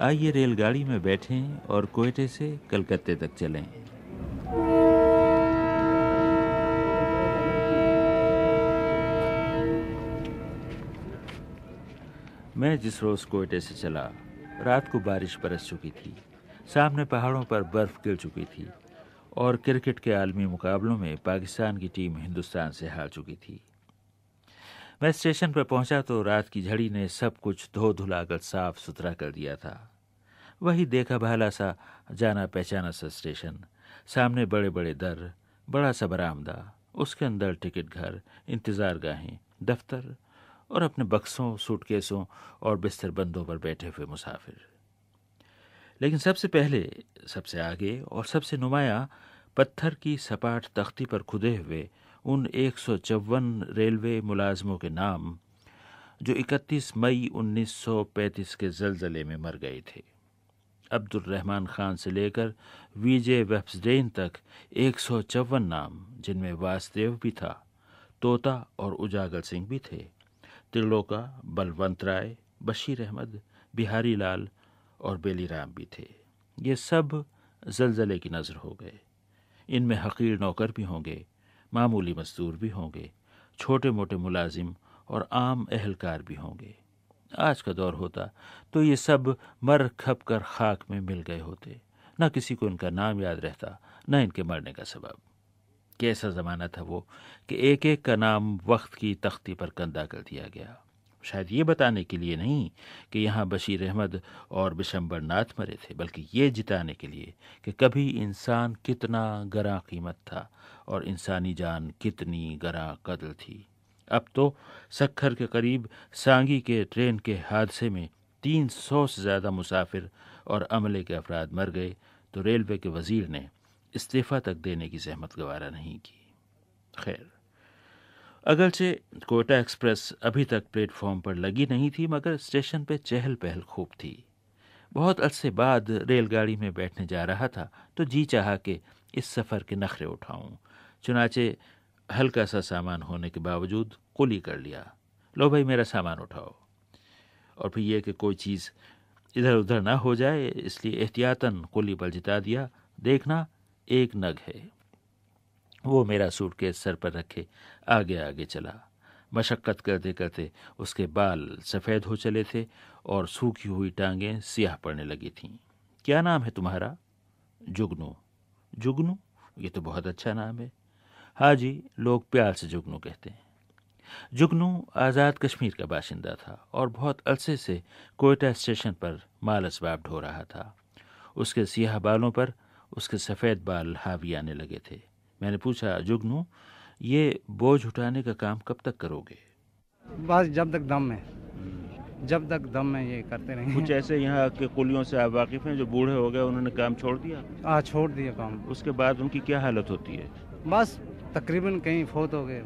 आइए रेलगाड़ी में बैठें और कोयटे से कलकत्ते तक चलें। मैं जिस रोज़ कोयटे से चला, रात को बारिश बरस चुकी थी। सामने पहाड़ों पर बर्फ़ गिर चुकी थी और क्रिकेट के आलमी मुकाबलों में पाकिस्तान की टीम हिंदुस्तान से हार चुकी थी। मैं स्टेशन पर पहुँचा तो रात की झड़ी ने सब कुछ धो धुलाकर साफ़ सुथरा कर दिया था। वही देखा भाला सा जाना पहचाना सा स्टेशन। सामने बड़े बड़े दर बड़ा सा बरामदा, उसके अंदर टिकट घर, इंतज़ार गाहें, दफ्तर और अपने बक्सों, सूटकेसों और बिस्तर बंदों पर बैठे हुए मुसाफिर। लेकिन सबसे पहले, सबसे आगे और सबसे नुमाया पत्थर की सपाट तख्ती पर खुदे हुए उन एक सौ चौवन रेलवे मुलाजमों के नाम जो 31 मई 1935 के जलजले में मर गए थे। अब्दुलरहमान खान से लेकर विजय वेब्सडेन तक एक सौ चौवन नाम, जिनमें वासदेव भी था, तोता और उजागर सिंह भी थे। त्रिलोका, बलवंत राय, बशीर अहमद, बिहारी लाल और बेलीराम भी थे। ये सब जलजले की नज़र हो गए। इनमें हकीर नौकर भी होंगे। मामूली मजदूर भी होंगे छोटे मोटे मुलाजिम और आम अहलकार भी होंगे। आज का दौर होता तो ये सब मर खप कर खाक में मिल गए होते। न किसी को इनका नाम याद रहता, न इनके मरने का सबब। कैसा ज़माना था वो कि एक एक का नाम वक्त की तख्ती पर कंधा कर दिया गया। शायद ये बताने के लिए नहीं कि यहाँ बशीर अहमद और बिशंबर नाथ मरे थे, बल्कि ये जिताने के लिए कि कभी इंसान कितना गरा कीमत था और इंसानी जान कितनी गरा कदल थी। अब तो सखर के करीब सांगी के ट्रेन के हादसे में तीन सौ से ज़्यादा मुसाफिर और अमले के अफराद मर गए तो रेलवे के वज़ीर ने इस्तीफ़ा तक देने की जहमत गवारा नहीं की। खैर। अगरचे कोयटा एक्सप्रेस अभी तक प्लेटफॉर्म पर लगी नहीं थी, मगर स्टेशन पे चहल पहल खूब थी। बहुत अरसे बाद रेलगाड़ी में बैठने जा रहा था तो जी चाहा कि इस सफ़र के नखरे उठाऊं। चुनाचे हल्का सा सामान होने के बावजूद कुली कर लिया। लो भाई, मेरा सामान उठाओ। और फिर यह कि कोई चीज़ इधर उधर ना हो जाए, इसलिए एहतियातन कुली पर जिता दिया। देखना, एक नग है। वो मेरा सूटकेस सर पर रखे आगे आगे चला। मशक्क़त करते करते उसके बाल सफ़ेद हो चले थे और सूखी हुई टांगें सियाह पड़ने लगी थीं। क्या नाम है तुम्हारा? जुगनू। जुगनू? ये तो बहुत अच्छा नाम है। हाँ जी, लोग प्यार से जुगनू कहते हैं। जुगनू आज़ाद कश्मीर का बाशिंदा था और बहुत अरसे से कोयटा स्टेशन पर माल असबाब ढो रहा था। उसके सियाह बालों पर उसके सफ़ेद बाल हावी आने लगे थे। मैंने पूछा जुगनू ये बोझ उठाने का काम कब तक करोगे? बस जब तक दम है। जब तक दम में ये करते रहेंगे कुछ ऐसे यहाँ के कुलियों से आप वाकिफ़ हैं जो बूढ़े हो गए उन्होंने काम छोड़ दिया? हाँ छोड़ दिया काम। उसके बाद उनकी क्या हालत होती है? बस तकरीबन कहीं फोत हो गए।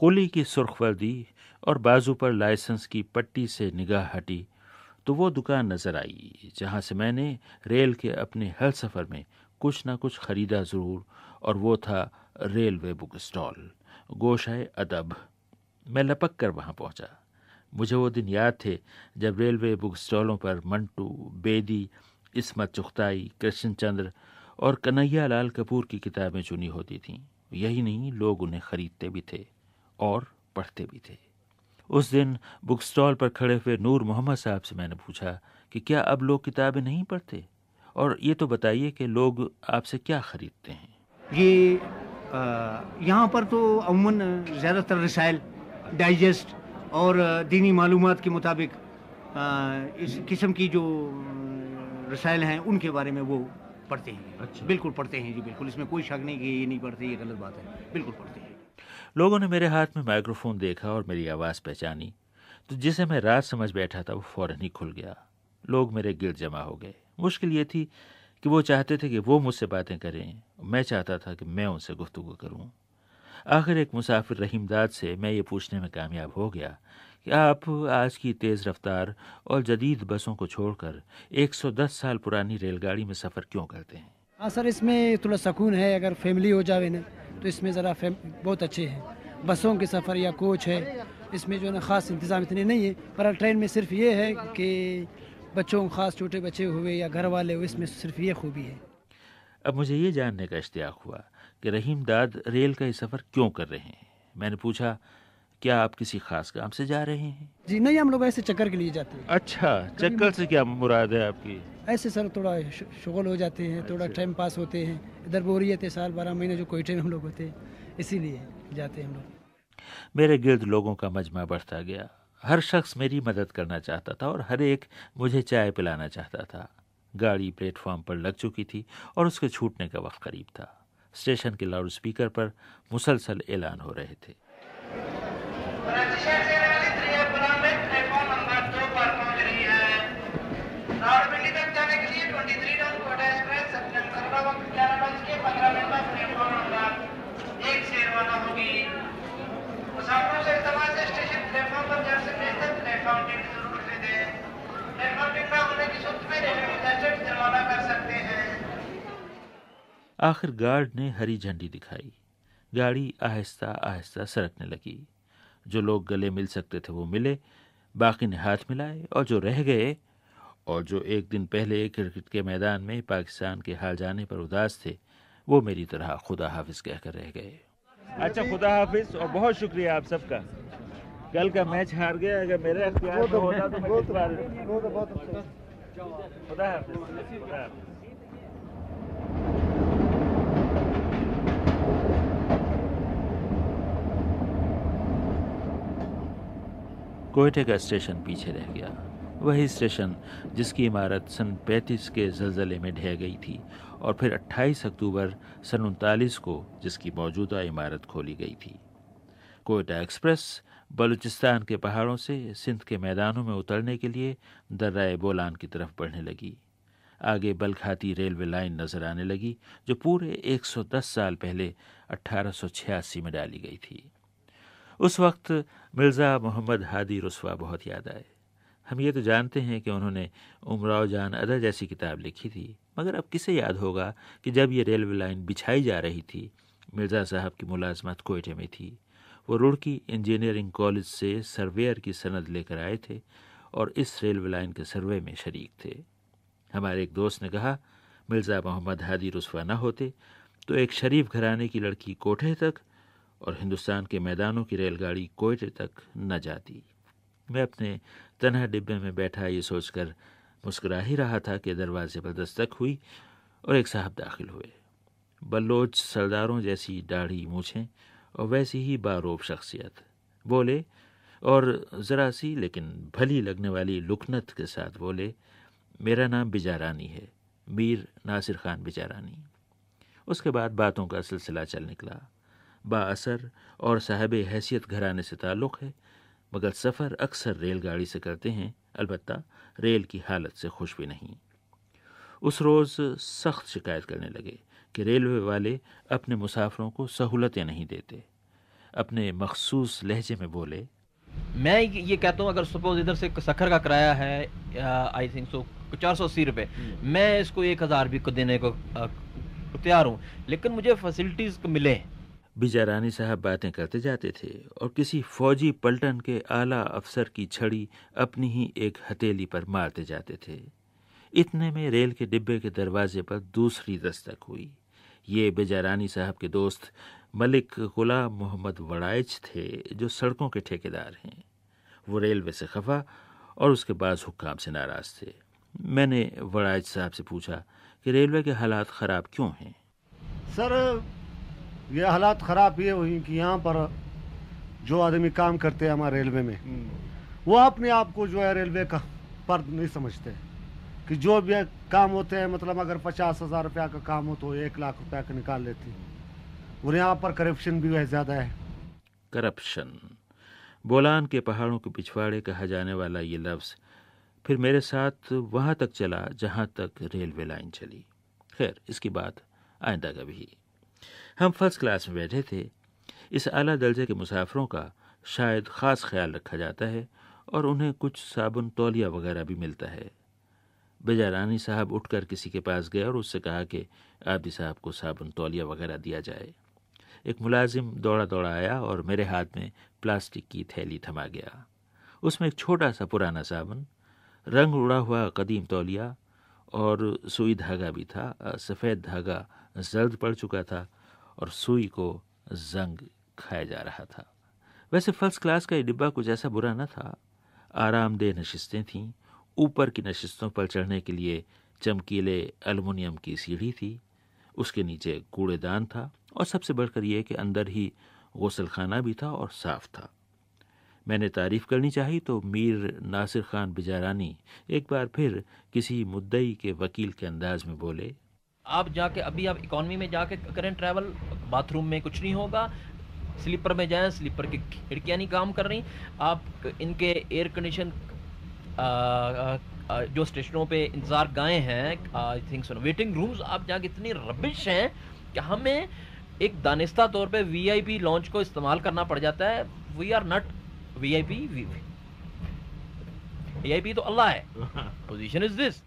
कुली की सुर्ख वर्दी और बाजू पर लाइसेंस की पट्टी से निगाह हटी तो वो दुकान नज़र आई जहाँ से मैंने रेल के अपने हर सफ़र में कुछ ना कुछ ख़रीदा ज़रूर, और वो था रेलवे बुक स्टॉल। गोशाए अदब, मैं लपक कर वहाँ पहुँचा। मुझे वो दिन याद थे जब रेलवे बुक स्टॉलों पर मंटू, बेदी, इसमत चुख्ताई कृष्णचंद्र और कन्हैया लाल कपूर की किताबें चुनी होती थीं। यही नहीं, लोग उन्हें खरीदते भी थे और पढ़ते भी थे। उस दिन बुक स्टॉल पर खड़े हुए नूर मोहम्मद साहब से मैंने पूछा कि क्या अब लोग किताबें नहीं पढ़ते? और ये तो बताइए कि लोग आपसे क्या खरीदते हैं? ये यहाँ पर तो अमूमन ज़्यादातर रसायल डाइजेस्ट और दीनी मालूम के मुताबिक इस किस्म की जो रसायल हैं उनके बारे में वो पढ़ते हैं। अच्छा। बिल्कुल पढ़ते हैं जी बिल्कुल। इसमें कोई शक नहीं कि ये नहीं पढ़ते ये गलत बात है। बिल्कुल पढ़ते हैं। लोगों ने मेरे हाथ में माइक्रोफोन देखा और मेरी आवाज़ पहचानी। तो जिसे मैं रात समझ बैठा था वो फ़ौरन ही खुल गया। लोग मेरे गिर जमा हो गए। मुश्किल ये थी कि वो चाहते थे कि वो मुझसे बातें करें। मैं चाहता था कि मैं उनसे गुफ्तु करूँ। आखिर एक मुसाफिर रहीमदाद से मैं ये पूछने में कामयाब हो गया कि आप आज की तेज़ रफ्तार और जदीद बसों को छोड़कर 110 साल पुरानी रेलगाड़ी में सफ़र क्यों करते हैं? हाँ सर, इसमें थोड़ा सुकून है, अगर फैमिली हो जाए ना तो इसमें ज़रा बहुत अच्छे हैं। बसों के सफ़र या कोच है, इसमें जो है ना ख़ास इंतज़ाम इतने नहीं है, पर ट्रेन में सिर्फ़ ये है कि बच्चों खास छोटे बच्चे हुए या घर वाले हुए इसमें सिर्फ़ ये खूबी है। अब मुझे ये जानने का इश्तियाक हुआ कि रहीम दाद रेल का ये सफ़र क्यों कर रहे हैं। मैंने पूछा क्या आप किसी खास काम से जा रहे हैं? जी नहीं हम लोग ऐसे चक्कर के लिए जाते हैं। अच्छा चक्कर से क्या मुराद है आपकी? ऐसे सर थोड़ा शुगल हो जाते हैं थोड़ा टाइम पास होते हैं। इधर बोरियत है साल बारह महीने जो कोयटे में हम लोग होते हैं इसीलिए जाते हैं हम लोग। मेरे गिर्द लोगों का मजमा बढ़ता गया। हर शख्स मेरी मदद करना चाहता था और हर एक मुझे चाय पिलाना चाहता था। गाड़ी प्लेटफॉर्म पर लग चुकी थी और उसके छूटने का वक्त करीब था। स्टेशन के लाउड स्पीकर पर मुसलसल ऐलान हो रहे थे कराची शहर से आने वाली त्रिया प्लान प्लेटफॉर्म नंबर दो पर पहुँच रही है रावलपिंडी तक जाने के लिए 23 डाउन कोटा एक्सप्रेस अपने मुकर्रा वक्त ग्यारह बज के पंद्रह मिनट पर प्लेटफॉर्म नंबर एक से रवाना होगी मुसाफिरों से इस्तेमाल से स्टेशन प्लेटफॉर्म पर जल्द से जल्द तक प्लेटफॉर्म टिकट ज़रूर खरीदें प्लेटफॉर्म टिकट ना होने की सूरत में रेलवे मैजिस्ट्रेट जुर्माना कर सकते हैं आखिर गार्ड ने हरी झंडी दिखाई। गाड़ी आहिस्ता आहिस्ता सरकने लगी। जो लोग गले मिल सकते थे वो मिले बाकी ने हाथ मिलाए और जो रह गए और जो एक दिन पहले क्रिकेट के मैदान में पाकिस्तान के हार जाने पर उदास थे वो मेरी तरह खुदा हाफिज कहकर रह गए। अच्छा खुदा हाफिज और बहुत शुक्रिया आप सबका। कल का मैच हार गया अगर मेरे अख्तियार में होता तो मैं जितवा देता। खुदा हाफिज। कोयटे का स्टेशन पीछे रह गया। वही स्टेशन जिसकी इमारत सन 35 के जलजले में ढह गई थी और फिर 28 अक्टूबर सन उनतालीस को जिसकी मौजूदा इमारत खोली गई थी। कोयटा एक्सप्रेस बलूचिस्तान के पहाड़ों से सिंध के मैदानों में उतरने के लिए दर्राए बोलान की तरफ़ बढ़ने लगी। आगे बलखाती रेलवे लाइन नज़र आने लगी, जो पूरे 110 साल पहले 1886 में डाली गई थी। उस वक्त मिर्ज़ा मोहम्मद हादी रसवा बहुत याद आए। हम ये तो जानते हैं कि उन्होंने उमराव जान अदर जैसी किताब लिखी थी, मगर अब किसे याद होगा कि जब ये रेलवे लाइन बिछाई जा रही थी, मिर्ज़ा साहब की मुलाजमत कोयटे में थी। वो रुड़की इंजीनियरिंग कॉलेज से सर्वेयर की सनद लेकर आए थे और इस रेलवे लाइन के सर्वे में शरीक थे। हमारे एक दोस्त ने कहा, मिर्ज़ा मोहम्मद हादी रसवा न होते तो एक शरीफ घराने की लड़की कोठे तक और हिंदुस्तान के मैदानों की रेलगाड़ी कोयटे तक न जाती। मैं अपने तनहा डिब्बे में बैठा ये सोचकर मुस्कुरा ही रहा था कि दरवाजे पर दस्तक हुई और एक साहब दाखिल हुए। बल्लोच सरदारों जैसी दाढ़ी मूछें और वैसी ही बारोब शख्सियत। बोले, और ज़रा सी लेकिन भली लगने वाली लुकनत के साथ बोले, मेरा नाम बिजारानी है, मीर नासिर खान बिजारानी। उसके बाद बातों का सिलसिला चल निकला। बाअसर और साहब हैसियत घराने से ताल्लुक़ है मगर सफ़र अक्सर रेलगाड़ी से करते हैं अलबत्ता रेल की हालत से खुश भी नहीं। उस रोज़ सख्त शिकायत करने लगे कि रेलवे वाले अपने मुसाफरों को सहूलतें नहीं देते। अपने मखसूस लहजे में बोले मैं ये कहता हूँ अगर सपोज़ इधर से सखर का किराया है आई थिंक सो चार सौ अस्सी रुपये मैं इसको एक हज़ार भी को देने को अ, तैयार हूँ लेकिन मुझे फैसिलिटीज़ मिले बिजारानी साहब बातें करते जाते थे और किसी फौजी पलटन के आला अफसर की छड़ी अपनी ही एक हथेली पर मारते जाते थे। इतने में रेल के डिब्बे के दरवाजे पर दूसरी दस्तक हुई। ये बेजारानी साहब के दोस्त मलिक गुलाम मोहम्मद वड़ाइच थे, जो सड़कों के ठेकेदार हैं। वो रेलवे से खफा और उसके बाद हुक्काम से नाराज़ थे। मैंने वड़ाइच साहब से पूछा कि रेलवे के हालात ख़राब क्यों हैं? सर ये हालात ख़राब ये हुई कि यहाँ पर जो आदमी काम करते हैं हमारे रेलवे में वो अपने आप को जो है रेलवे का पर्द नहीं समझते कि जो भी काम होते हैं मतलब अगर पचास हज़ार रुपया का काम हो तो एक लाख रुपया का निकाल लेते। हैं और यहाँ पर करप्शन भी वह ज़्यादा है। करप्शन बोलान के पहाड़ों के पिछवाड़े कहा जाने वाला ये लफ्ज़ फिर मेरे साथ वहाँ तक चला जहाँ तक रेलवे लाइन चली। खैर इसकी बात आइंदा कभी। हम फ़र्स्ट क्लास में बैठे थे। इस आला दर्जे के मुसाफरों का शायद ख़ास ख्याल रखा जाता है और उन्हें कुछ साबुन तौलिया वगैरह भी मिलता है। बेजारानी साहब उठकर किसी के पास गए और उससे कहा कि, आबदी साहब को साबुन तौलिया वगैरह दिया जाए। एक मुलाजिम दौड़ा दौड़ा आया और मेरे हाथ में प्लास्टिक की थैली थमा गया। उसमें एक छोटा सा पुराना साबुन, रंग उड़ा हुआ कदीम तौलिया और सुई धागा भी था। सफ़ेद धागा जर्द पड़ चुका था। और सुई को जंग खाया जा रहा था। वैसे फ़र्स्ट क्लास का ये डिब्बा कुछ ऐसा बुरा न था। आरामदेह नशिस्तें थीं। ऊपर की नशिस्तों पर चढ़ने के लिए चमकीले एल्युमिनियम की सीढ़ी थी। उसके नीचे कूड़ेदान था और सबसे बढ़कर यह कि अंदर ही गसल खाना भी था और साफ़ था। मैंने तारीफ़ करनी चाहिए तो मीर नासिर खान बिजारानी एक बार फिर किसी मुद्दई के वकील के अंदाज में बोले आप जाके अभी आप इकोनॉमी में जाके करें ट्रैवल बाथरूम में कुछ नहीं होगा। स्लीपर में जाएँ स्लीपर की खिड़कियाँ नहीं काम कर रही। आप इनके एयर कंडीशन जो स्टेशनों पे इंतज़ार गाए हैं I think so waiting rooms आप जाके इतनी रबिश हैं कि हमें एक दानिस्ता तौर पे वीआईपी लॉन्च को इस्तेमाल करना पड़ जाता है। We are not VIP VIP तो अल्लाह है। पोजीशन इज़ दिस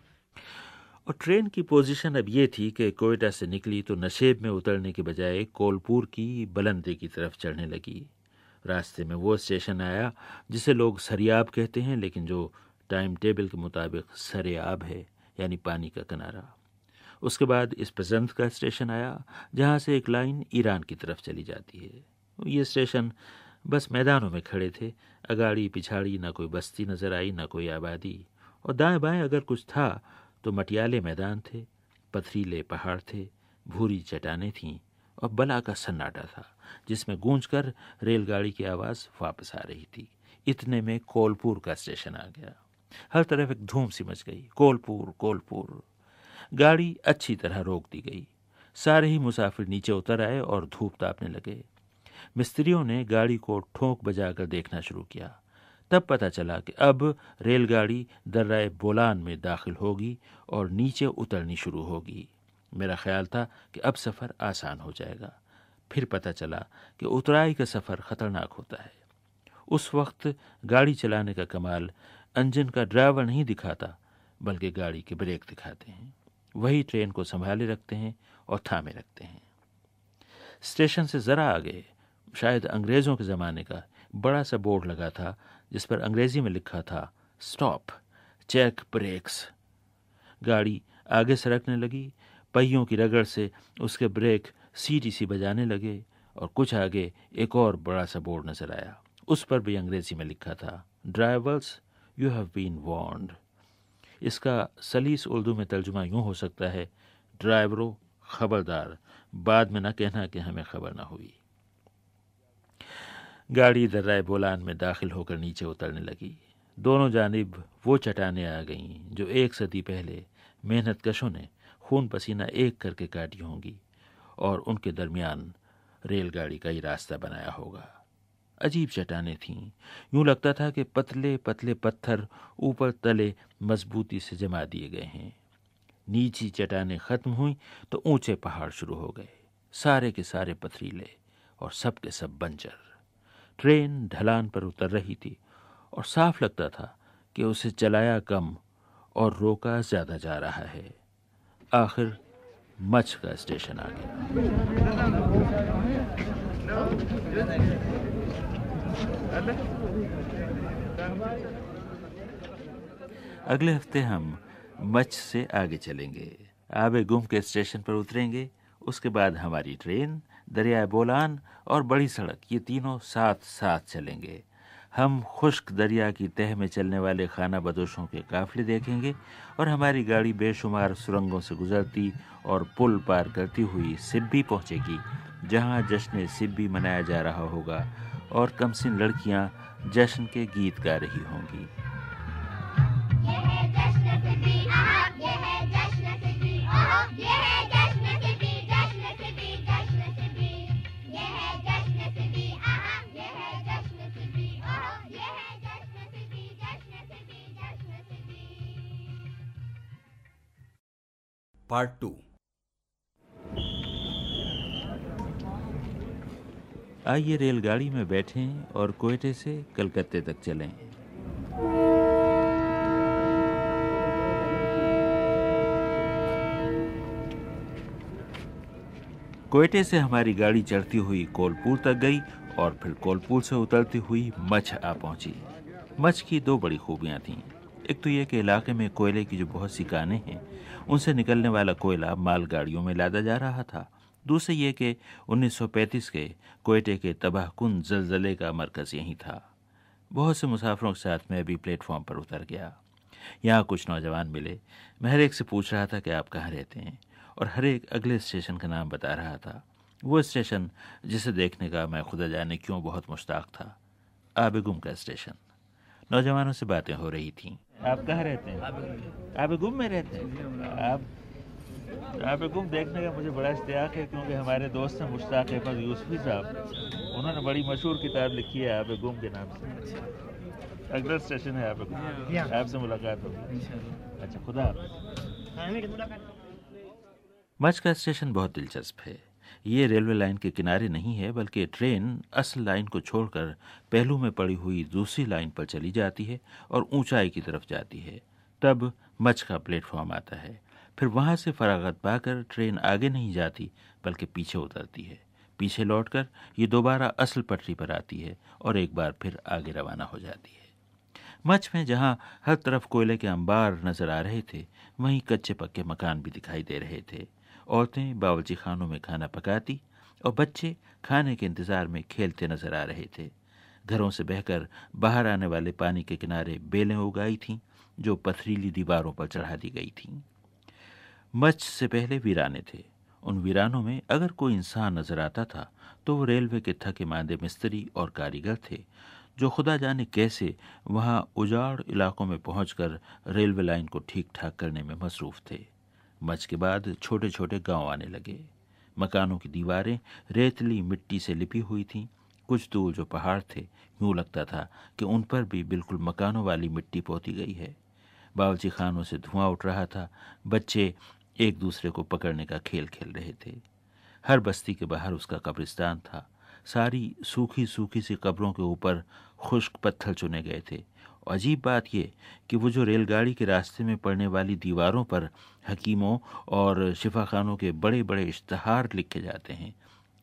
और ट्रेन की पोजीशन अब ये थी कि कोयटा से निकली तो नशेब में उतरने के बजाय कोलपुर की बलंदे की तरफ़ चढ़ने लगी। रास्ते में वो स्टेशन आया, जिसे लोग सरियाब कहते हैं, लेकिन जो टाइम टेबल के मुताबिक सरेआब है, यानी पानी का किनारा। उसके बाद इस पजंत का स्टेशन आया, जहाँ से एक लाइन ईरान की तरफ़ चली जाती है। ये स्टेशन बस मैदानों में खड़े थे, अगाड़ी पिछाड़ी ना कोई बस्ती नज़र आई, ना कोई आबादी। और दाएँ बाएँ अगर कुछ था तो मटियाले मैदान थे, पथरीले पहाड़ थे, भूरी चट्टानें थीं और बला का सन्नाटा था, जिसमें गूंजकर रेलगाड़ी की आवाज़ वापस आ रही थी। इतने में कोलपुर का स्टेशन आ गया। हर तरफ़ एक धूम सी मच गई। कोलपुर कोलपुर। गाड़ी अच्छी तरह रोक दी गई। सारे ही मुसाफिर नीचे उतर आए और धूप तापने लगे। मिस्त्रियों ने गाड़ी को ठोंक बजाकर देखना शुरू किया। तब पता चला कि अब रेलगाड़ी दर्राए बोलान में दाखिल होगी और नीचे उतरनी शुरू होगी। मेरा ख्याल था कि अब सफ़र आसान हो जाएगा। फिर पता चला कि उतराई का सफ़र ख़तरनाक होता है। उस वक्त गाड़ी चलाने का कमाल इंजन का ड्राइवर नहीं दिखाता, बल्कि गाड़ी के ब्रेक दिखाते हैं। वही ट्रेन को संभाले रखते हैं और थामे रखते हैं। स्टेशन से ज़रा आगे, शायद अंग्रेज़ों के ज़माने का बड़ा सा बोर्ड लगा था जिस पर अंग्रेज़ी में लिखा था स्टॉप चेक ब्रेक्स गाड़ी आगे सरकने लगी, पहियों की रगड़ से उसके ब्रेक सीटी सी बजाने लगे और कुछ आगे एक और बड़ा सा बोर्ड नज़र आया। उस पर भी अंग्रेज़ी में लिखा था drivers you have been warned इसका सलीस उर्दू में तर्जुमा यूँ हो सकता है, ड्राइवरों, खबरदार, बाद में न कहना कि हमें खबर ना हुई। गाड़ी दर्राए बोलान में दाखिल होकर नीचे उतरने लगी। दोनों जानब वो चटाने आ गईं, जो एक सदी पहले मेहनत कशों ने खून पसीना एक करके काटी होंगी, और उनके दरमियान रेलगाड़ी का ही रास्ता बनाया होगा। अजीब चट्टानें थीं। यूँ लगता था कि पतले पतले पत्थर ऊपर तले मजबूती से जमा दिए गए हैं। नीची चट्टानें खत्म हुई तो ऊँचे पहाड़ शुरू हो गए। सारे के सारे पथरीले और सब के सब बंजर। ट्रेन ढलान पर उतर रही थी और साफ़ लगता था कि उसे चलाया कम और रोका ज़्यादा जा रहा है। आखिर मच का स्टेशन आ गया। अगले हफ़्ते हम मच से आगे चलेंगे। आबे गुम के स्टेशन पर उतरेंगे, उसके बाद हमारी ट्रेन दरिया बोलान और बड़ी सड़क, ये तीनों साथ साथ चलेंगे। हम खुश्क दरिया की तह में चलने वाले खाना बदोशों के काफले देखेंगे और हमारी गाड़ी बेशुमार सुरंगों से गुजरती और पुल पार करती हुई सिब्बी पहुंचेगी, जहाँ जश्न सिब्बी मनाया जा रहा होगा और कमसिन लड़कियाँ जश्न के गीत गा रही होंगी। Part two. आइए रेलगाड़ी में बैठें और कोयटे से कलकत्ते तक चलें। कोयटे से हमारी गाड़ी चढ़ती हुई कोलपुर तक गई और फिर कोलपुर से उतरती हुई मछ आ पहुँची। मछ की दो बड़ी खूबियाँ थीं। एक तो ये कि इलाके में कोयले की जो बहुत सी कानें हैं, उनसे निकलने वाला कोयला मालगाड़ियों में लादा जा रहा था। दूसरे ये कि 1935 के कोयटे के तबाहकुन जलजले का मरकज़ यहीं था। बहुत से मुसाफिरों के साथ मैं भी प्लेटफॉर्म पर उतर गया। यहाँ कुछ नौजवान मिले। मैं हर एक से पूछ रहा था कि आप कहाँ रहते हैं और हर एक अगले स्टेशन का नाम बता रहा था। वो स्टेशन जिसे देखने का मैं खुदा जाने क्यों बहुत मुश्ताक था। आबेगुम का स्टेशन। नौजवानों से बातें हो रही थीं। आप कहाँ रहते हैं? आप गुम में रहते हैं? आप गुम देखने का मुझे बड़ा इश्तियाक है क्योंकि हमारे दोस्त हैं मुश्ताक अहमद यूसफी साहब। उन्होंने बड़ी मशहूर किताब लिखी है आप गुम के नाम से। अगला स्टेशन है आबेगुम आपसे मुलाकात होगी। अच्छा खुदा मच का स्टेशन बहुत दिलचस्प है। ये रेलवे लाइन के किनारे नहीं है, बल्कि ट्रेन असल लाइन को छोड़कर पहलू में पड़ी हुई दूसरी लाइन पर चली जाती है और ऊंचाई की तरफ़ जाती है। तब मच का प्लेटफॉर्म आता है। फिर वहाँ से फरागत पाकर ट्रेन आगे नहीं जाती, बल्कि पीछे उतरती है। पीछे लौटकर ये दोबारा असल पटरी पर आती है और एक बार फिर आगे रवाना हो जाती है। मच में जहाँ हर तरफ़ कोयले के अंबार नज़र आ रहे थे, वहीं कच्चे पक्के मकान भी दिखाई दे रहे थे। औरतें बावची खानों में खाना पकाती और बच्चे खाने के इंतज़ार में खेलते नज़र आ रहे थे। घरों से बहकर बाहर आने वाले पानी के किनारे बेलें उगाई थीं, जो पथरीली दीवारों पर चढ़ा दी गई थीं। मच से पहले वीराने थे। उन वीरानों में अगर कोई इंसान नज़र आता था तो वो रेलवे के थके मांदे मिस्त्री और कारीगर थे, जो खुदा जाने कैसे वहाँ उजाड़ इलाकों में पहुंचकर रेलवे लाइन को ठीक ठाक करने में मसरूफ थे। मच के बाद छोटे छोटे गाँव आने लगे। मकानों की दीवारें रेतली मिट्टी से लिपी हुई थीं। कुछ दूर जो पहाड़ थे, यूँ लगता था कि उन पर भी बिल्कुल मकानों वाली मिट्टी पोती गई है। बावची खानों से धुआँ उठ रहा था। बच्चे एक दूसरे को पकड़ने का खेल खेल रहे थे। हर बस्ती के बाहर उसका कब्रिस्तान था। सारी सूखी सूखी सी कब्रों के ऊपर खुश्क पत्थर चुने गए थे। अजीब बात यह कि वो जो रेलगाड़ी के रास्ते में पड़ने वाली दीवारों पर हकीमों और शिफाखानों के बड़े बड़े इश्तहार लिखे जाते हैं,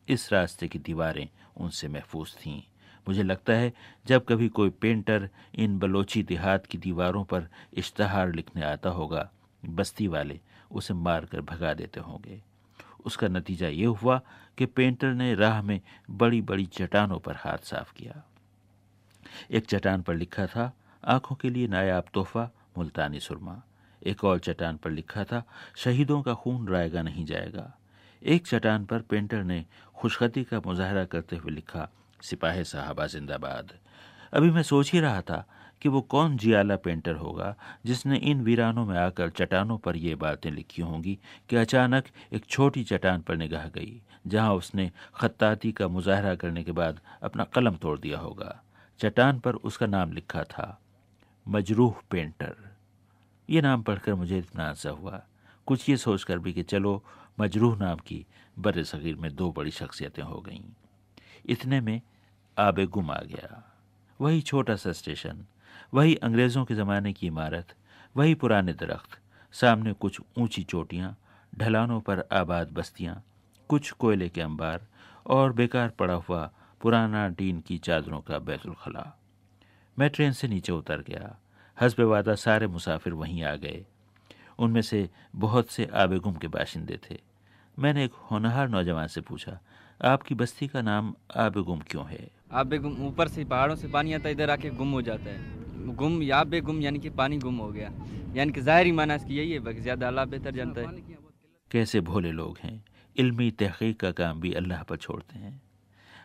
इस रास्ते की दीवारें उनसे महफूज थीं। मुझे लगता है जब कभी कोई पेंटर इन बलोची देहात की दीवारों पर इश्तहार लिखने आता होगा, बस्ती वाले उसे मार कर भगा देते होंगे। उसका नतीजा ये हुआ कि पेंटर ने राह में बड़ी बड़ी चट्टानों पर हाथ साफ़ किया। एक चट्टान पर लिखा था आँखों के लिए नायाब तोहफा, मुल्तानी सुरमा। एक और चट्टान पर लिखा था, शहीदों का खून रायगा नहीं जाएगा। एक चट्टान पर पेंटर ने खुशखती का मुजाहरा करते हुए लिखा, सिपाही साहबा जिंदाबाद। अभी मैं सोच ही रहा था कि वो कौन जियाला पेंटर होगा, जिसने इन वीरानों में आकर चट्टानों पर ये बातें लिखी होंगी कि अचानक एक छोटी चट्टान पर निगाह गई, जहाँ उसने खत्ताती का मुजाहरा करने के बाद अपना कलम तोड़ दिया होगा। चट्टान पर उसका नाम लिखा था मजरूह पेंटर। ये नाम पढ़कर मुझे इतना हुआ। कुछ ये सोचकर भी कि चलो, मजरूह नाम की बर सग़ीर में दो बड़ी शख्सियतें हो गईं। इतने में आबे गुम आ गया। वही छोटा सा स्टेशन, वही अंग्रेज़ों के ज़माने की इमारत, वही पुराने दरख्त, सामने कुछ ऊँची चोटियाँ, ढलानों पर आबाद बस्तियाँ, कुछ कोयले के अंबार और बेकार पड़ा हुआ पुराना टीन की चादरों का बैतुल खला मैं ट्रेन से नीचे उतर गया। हसब वादा सारे मुसाफिर वहीं आ गए। उनमें से बहुत से आबेगुम के बाशिंदे थे। मैंने एक होनहार नौजवान से पूछा आपकी बस्ती का नाम आबेगुम क्यों है? आबेगुम ऊपर से पहाड़ों से पानी आता है इधर आके गुम हो जाता है। गुम या बेगुम यानी कि पानी गुम हो गया। यानी कि ज़ाहरी माना इसकी यही है बाकी ज़्यादा अल्लाह बेहतर जानता है। कैसे भोले लोग हैं? इल्मी तहकीक का काम भी अल्लाह पर छोड़ते हैं।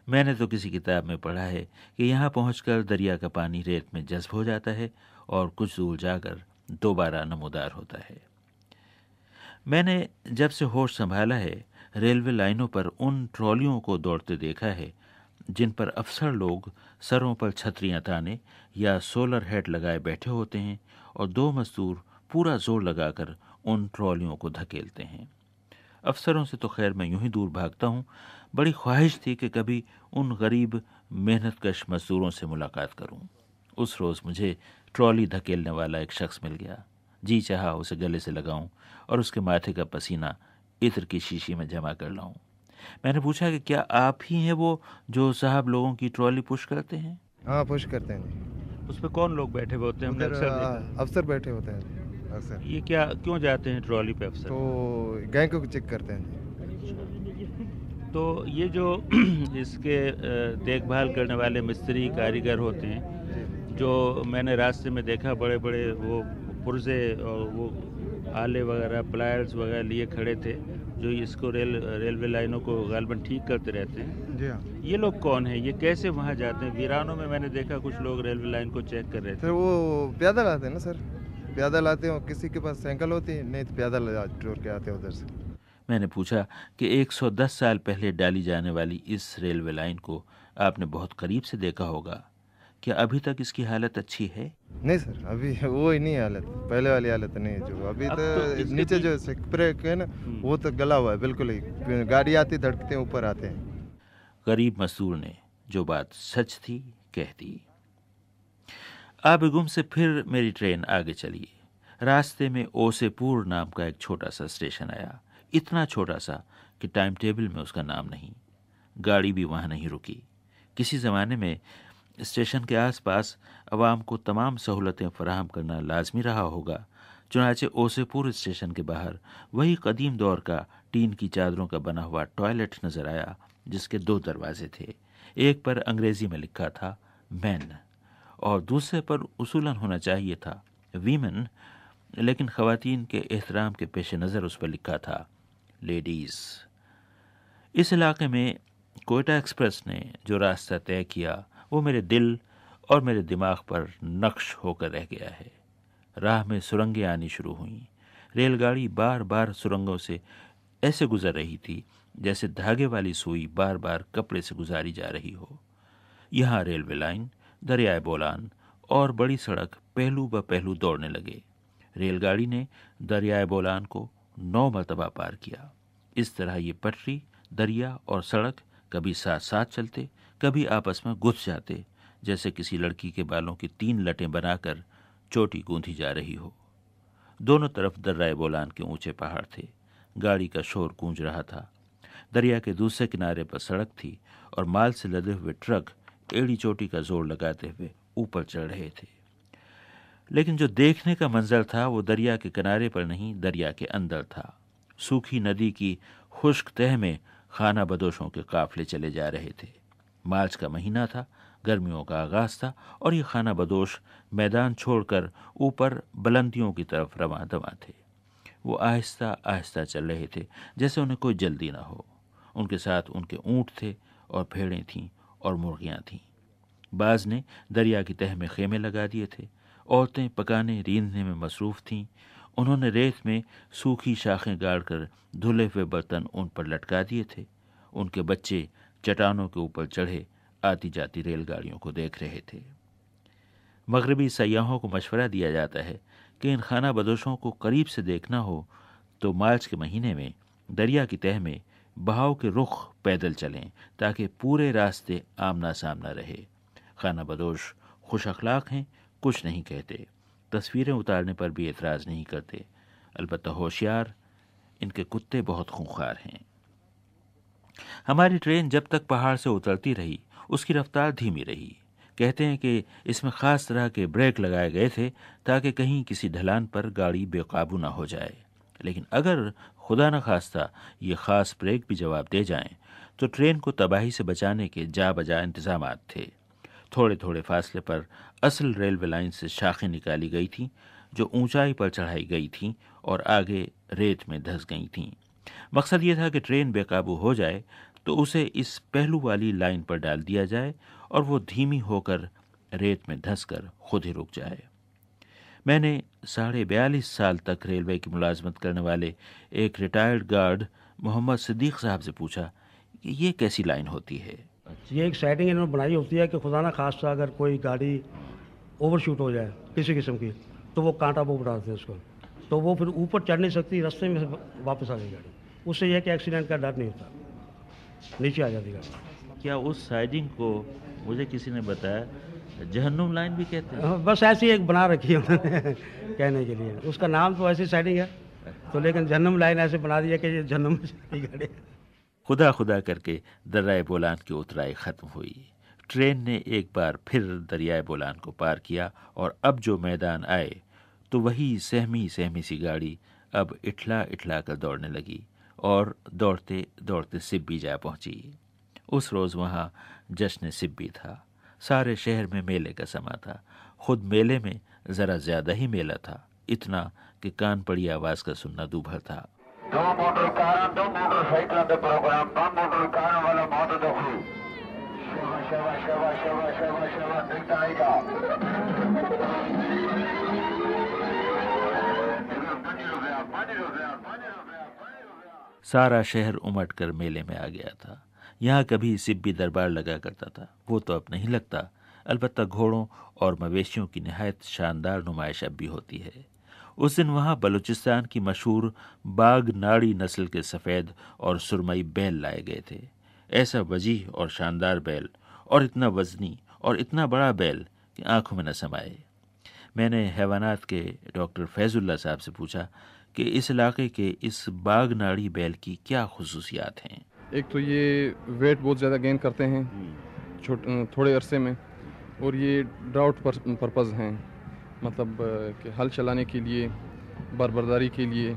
मैंने तो किसी किताब में पढ़ा है कि यहाँ पहुंचकर दरिया का पानी रेत में जज्ब हो जाता है और कुछ दूर जाकर दोबारा नमोदार होता है। मैंने जब से होश संभाला है, रेलवे लाइनों पर उन ट्रॉलियों को दौड़ते देखा है, जिन पर अफसर लोग सरों पर छतरियाँ ताने या सोलर हेड लगाए बैठे होते हैं और दो मजदूर पूरा ज़ोर लगाकर उन ट्रॉलियों को धकेलते हैं। अफसरों से तो खैर मैं यूँ ही दूर भागता हूँ बड़ी ख्वाहिश थी कि कभी उन गरीब मेहनतकश मजदूरों से मुलाकात करूँ। उस रोज़ मुझे ट्रॉली धकेलने वाला एक शख्स मिल गया। जी चाहा उसे गले से लगाऊँ और उसके माथे का पसीना इत्र की शीशी में जमा कर लाऊं। मैंने पूछा कि क्या आप ही हैं वो जो साहब लोगों की ट्रॉली पुश करते हैं? हाँ पुश करते हैं उस पर कौन लोग बैठे हुए होते हैं? हमने उधर अक्सर आ, देखा। अफसर बैठे होते हैं अक्सर ये क्या क्यों जाते हैं ट्रॉली पे अफसर? तो गैंग को चेक करते हैं तो ये जो इसके देखभाल करने वाले मिस्त्री कारीगर होते हैं जो मैंने रास्ते में देखा बड़े बड़े वो पुर्जे और वो आले वगैरह प्लायर्स वगैरह लिए खड़े थे जो इसको रेल रेलवे लाइनों को गालबन ठीक करते रहते हैं। जी हाँ। ये लोग कौन है? ये कैसे वहाँ जाते हैं? वीरानों में मैंने देखा कुछ लोग रेलवे लाइन को चेक कर रहे थे। सर वो पैदल आते हैं ना सर? पैदल आते हैं किसी के पास साइकिल होती है नहीं तो पैदल टूर के आते हैं उधर से। मैंने पूछा कि 110 साल पहले डाली जाने वाली इस रेलवे लाइन को आपने बहुत करीब से देखा होगा। क्या अभी तक इसकी हालत अच्छी है? नहीं सर अभी वो ही नहीं हालत। पहले वाली हालत नहीं है जो। अभी तो, तो नीचे जो स्प्रेक है ना हम्म। वो तो गला हुआ है बिल्कुल ही। गाड़ी आती धड़कते ऊपर आते हैं। गरीब मजदूर ने जो बात सच थी कह दी। आबेगुम से फिर मेरी ट्रेन आगे चली रास्ते में ओसेपुर नाम का एक छोटा सा स्टेशन आया। इतना छोटा सा कि टाइम टेबल में उसका नाम नहीं। गाड़ी भी वहाँ नहीं रुकी। किसी ज़माने में स्टेशन के आसपास अवाम को तमाम सहूलतें फराहम करना लाजमी रहा होगा, चुनाचे ओसेपुर स्टेशन के बाहर वही कदीम दौर का टीन की चादरों का बना हुआ टॉयलेट नज़र आया, जिसके दो दरवाजे थे। एक पर अंग्रेज़ी में लिखा था मैन और दूसरे पर उसूलन होना चाहिए था वीमेन लेकिन खवातीन के एहतराम के पेश नज़र उस पर लिखा था लेडीज़। इस इलाके में कोयटा एक्सप्रेस ने जो रास्ता तय किया, वो मेरे दिल और मेरे दिमाग पर नक्श होकर रह गया है। राह में सुरंगें आनी शुरू हुईं। रेलगाड़ी बार बार सुरंगों से ऐसे गुजर रही थी, जैसे धागे वाली सुई बार बार कपड़े से गुजारी जा रही हो। यहाँ रेलवे लाइन, दरियाए बोलान और बड़ी सड़क पहलू ब पहलू दौड़ने लगे। रेलगाड़ी ने दरियाए बोलान को नौ मरतबा पार किया। इस तरह ये पटरी, दरिया और सड़क कभी साथ साथ चलते, कभी आपस में घुस जाते, जैसे किसी लड़की के बालों की तीन लटें बनाकर चोटी गूंथी जा रही हो। दोनों तरफ़ दर्राए बोलान के ऊँचे पहाड़ थे। गाड़ी का शोर गूंज रहा था। दरिया के दूसरे किनारे पर सड़क थी और माल से लदे हुए ट्रक एड़ी चोटी का ज़ोर लगाते हुए ऊपर चढ़ रहे थे। लेकिन जो देखने का मंजर था, वो दरिया के किनारे पर नहीं, दरिया के अंदर था। सूखी नदी की खुश्क तह में खाना बदोशों के काफले चले जा रहे थे। मार्च का महीना था, गर्मियों का आगाज़ था, और ये खाना बदोश मैदान छोड़कर ऊपर बुलंदियों की तरफ़ रवा दवा थे। वो आहिस्ता आहिस्ता चल रहे थे, जैसे उन्हें कोई जल्दी ना हो। उनके साथ उनके ऊँट थे और भेड़ें थीं और मुर्गियाँ थीं। बाज ने दरिया की तह में खेमे लगा दिए थे। औरतें पकाने रींधने में मसरूफ़ थीं। उन्होंने रेत में सूखी शाखें गाड़कर धुले हुए बर्तन उन पर लटका दिए थे। उनके बच्चे चट्टानों के ऊपर चढ़े आती जाती रेलगाड़ियों को देख रहे थे। मगरबी सयाहों को मशवरा दिया जाता है कि इन खाना बदोशों को करीब से देखना हो तो मार्च के महीने में दरिया की तह में बहाव के रुख पैदल चलें, ताकि पूरे रास्ते आमना सामना रहे। खाना बदोश खुश अखलाक हैं कुछ नहीं कहते। तस्वीरें उतारने पर भी एतराज़ नहीं करते। अलबत्ता होशियार, इनके कुत्ते बहुत खूंखार हैं। हमारी ट्रेन जब तक पहाड़ से उतरती रही, उसकी रफ्तार धीमी रही। कहते हैं कि इसमें ख़ास तरह के ब्रेक लगाए गए थे ताकि कहीं किसी ढलान पर गाड़ी बेकाबू ना हो जाए। लेकिन अगर खुदा न खास्ता ये ख़ास ब्रेक भी जवाब दे जाएँ तो ट्रेन को तबाही से बचाने के जा बजा इंतज़ाम थे। थोड़े थोड़े फासले पर असल रेलवे लाइन से शाखें निकाली गई थीं, जो ऊंचाई पर चढ़ाई गई थीं और आगे रेत में धंस गई थीं। मकसद ये था कि ट्रेन बेकाबू हो जाए तो उसे इस पहलू वाली लाइन पर डाल दिया जाए और वो धीमी होकर रेत में धंस कर खुद ही रुक जाए। मैंने साढ़े बयालीस साल तक रेलवे की मुलाजमत करने वाले एक रिटायर्ड गार्ड मोहम्मद सिद्दीक साहब से पूछा कि ये कैसी लाइन होती है? ये एक सेटिंग इन्होंने बनाई होती है कि खुदा ना खास्ता अगर कोई गाड़ी ओवरशूट हो जाए किसी किस्म की तो वो कांटा वो उठाते हैं उसको। तो वो फिर ऊपर चढ़ नहीं सकती रास्ते में वापस आ गई गाड़ी। उससे यह कि एक्सीडेंट का डर नहीं होता। नीचे आ जाती गाड़ी। क्या उस साइडिंग को मुझे किसी ने बताया? जहन्नुम लाइन भी कहते हैं। हाँ, बस ऐसी एक बना रखी है उन्होंने कहने के लिए। उसका नाम तो ऐसी साइडिंग है तो लेकिन जहन्नुम लाइन ऐसे बना दिया कि ये जहन्नुम गाड़ी। खुदा खुदा करके दर्राए बोलान की उतराई ख़त्म हुई। ट्रेन ने एक बार फिर दरियाए बोलान को पार किया और अब जो मैदान आए तो वही सहमी सहमी सी गाड़ी अब इठला इठला कर दौड़ने लगी और दौड़ते दौड़ते सिब्बी जा पहुँची। उस रोज़ वहाँ जश्न सिब्बी था। सारे शहर में मेले का समा था। खुद मेले में ज़रा ज़्यादा ही मेला था। इतना कि कान पड़ी आवाज़ का सुनना दूभर था। दो मोटर कार दो मोटरसाइकिल के प्रोग्राम बम मोटर कार वाला बहुत दुखी सारा शहर उमटकर मेले में आ गया था। यहाँ कभी सिब्बी दरबार लगा करता था। वो तो अब नहीं लगता। अलबत्त घोड़ों और मवेशियों की नहायत शानदार नुमाइश अब भी होती है। उस दिन वहाँ बलूचिस्तान की मशहूर बाग नाड़ी नस्ल के सफ़ेद और सुरमई बैल लाए गए थे। ऐसा वजीह और शानदार बैल और इतना वजनी और इतना बड़ा बैल कि आँखों में न समाए मैंने हैवानात के डॉक्टर फैजुल्ला साहब से पूछा कि इस इलाके के इस बाग नाड़ी बैल की क्या खसूसियात हैं? एक तो ये वेट बहुत ज़्यादा गेन करते हैं थोड़े अरसे में और ये ड्राउट पर, पर्पज़ हैं। मतलब कि हल चलाने के लिए बरबरदारी के लिए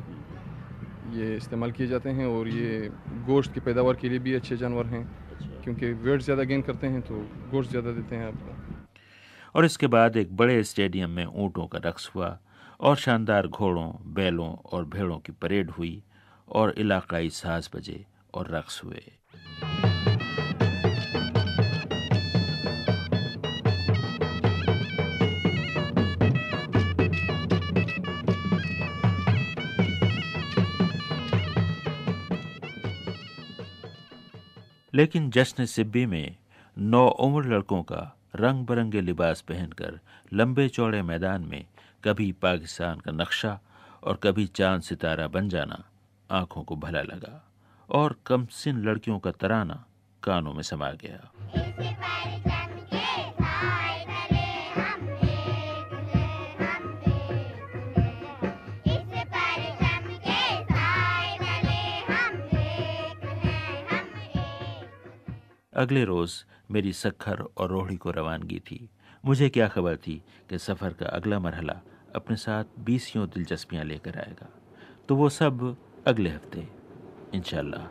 ये इस्तेमाल किए जाते हैं और ये गोश्त की पैदावार के लिए भी अच्छे जानवर हैं। क्योंकि वेट ज़्यादा गेन करते हैं तो गोश्त ज़्यादा देते हैं आपको। और इसके बाद एक बड़े स्टेडियम में ऊँटों का रक्स हुआ और शानदार घोड़ों बैलों और भेड़ों की परेड हुई और इलाकाई साज बजे और रक्स हुए। लेकिन जश्न सिब्बी में नौ उम्र लड़कों का रंग बिरंगे लिबास पहनकर लंबे चौड़े मैदान में कभी पाकिस्तान का नक्शा और कभी चाँद सितारा बन जाना आँखों को भला लगा और कमसिन लड़कियों का तराना कानों में समा गया। अगले रोज़ मेरी सखर और रोहड़ी को रवानगी थी। मुझे क्या खबर थी कि सफ़र का अगला मरहला अपने साथ बीसियों दिलचस्पियाँ लेकर आएगा। तो वो सब अगले हफ़्ते, इंशाल्लाह।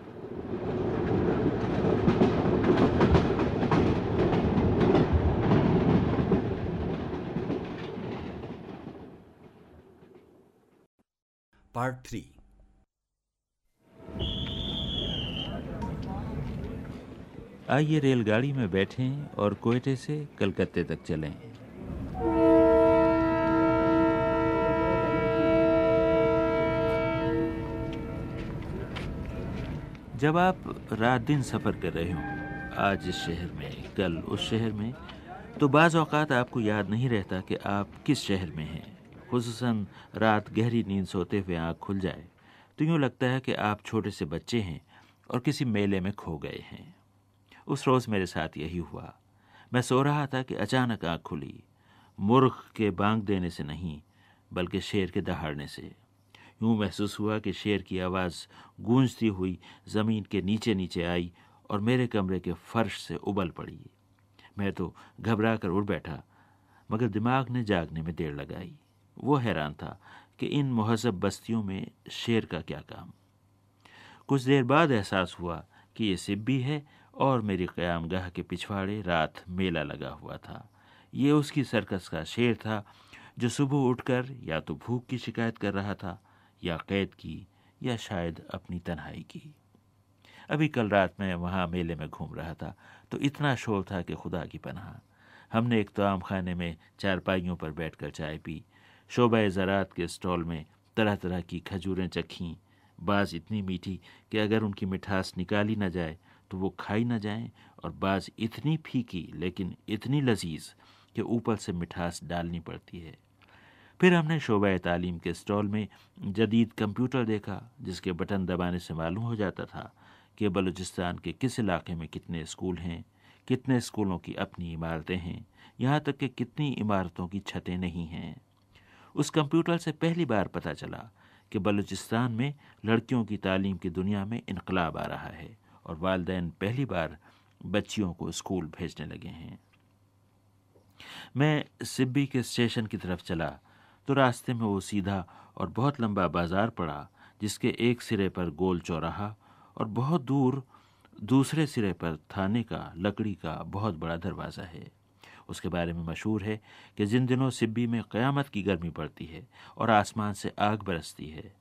पार्ट थ्री आइए रेलगाड़ी में बैठें और कोयटे से कलकत्ते तक चलें। जब आप रात दिन सफ़र कर रहे हो, आज इस शहर में, कल उस शहर में तो बाज़ औक़ात आपको याद नहीं रहता कि आप किस शहर में हैं। खुसूसन रात गहरी नींद सोते हुए आँख खुल जाए तो यूँ लगता है कि आप छोटे से बच्चे हैं और किसी मेले में खो गए हैं। उस रोज़ मेरे साथ यही हुआ। मैं सो रहा था कि अचानक आँख खुली। मुर्ख के बांग देने से नहीं, बल्कि शेर के दहाड़ने से। यूँ महसूस हुआ कि शेर की आवाज़ गूंजती हुई ज़मीन के नीचे नीचे आई और मेरे कमरे के फर्श से उबल पड़ी। मैं तो घबरा कर उठ बैठा, मगर दिमाग ने जागने में देर लगाई। वो हैरान था कि इन महजब बस्तियों में शेर का क्या काम। कुछ देर बाद एहसास हुआ कि ये भी है और मेरी क़यामगाह के पिछवाड़े रात मेला लगा हुआ था। ये उसकी सर्कस का शेर था, जो सुबह उठकर या तो भूख की शिकायत कर रहा था, या कैद की, या शायद अपनी तन्हाई की। अभी कल रात मैं वहाँ मेले में घूम रहा था तो इतना शोर था कि खुदा की पनाह। हमने एक तोआम खाने में चारपाइयों पर बैठकर चाय पी। शोबा ज़रात के स्टॉल में तरह तरह की खजूरें चखीं। बाज़ इतनी मीठी कि अगर उनकी मिठास निकाली ना जाए तो वो खाई ना जाएँ और बाज़ इतनी फीकी लेकिन इतनी लजीज कि ऊपर से मिठास डालनी पड़ती है। फिर हमने शोबा तालीम के स्टॉल में जदीद कंप्यूटर देखा, जिसके बटन दबाने से मालूम हो जाता था कि बलूचिस्तान के किस इलाके में कितने स्कूल हैं, कितने स्कूलों की अपनी इमारतें हैं, यहाँ तक कि कितनी इमारतों की छतें नहीं हैं। उस कंप्यूटर से पहली बार पता चला कि बलूचिस्तान में लड़कियों की तालीम की दुनिया में इनकलाब आ रहा है। और वालदेन पहली बार बच्चियों को स्कूल भेजने लगे हैं। मैं सिब्बी के स्टेशन की तरफ़ चला तो रास्ते में वो सीधा और बहुत लंबा बाज़ार पड़ा, जिसके एक सिरे पर गोल चौराहा और बहुत दूर दूसरे सिरे पर थाने का, लकड़ी का बहुत बड़ा दरवाज़ा है। उसके बारे में मशहूर है कि जिन दिनों सिब्बी में क़यामत की गर्मी पड़ती है और आसमान से आग बरसती है,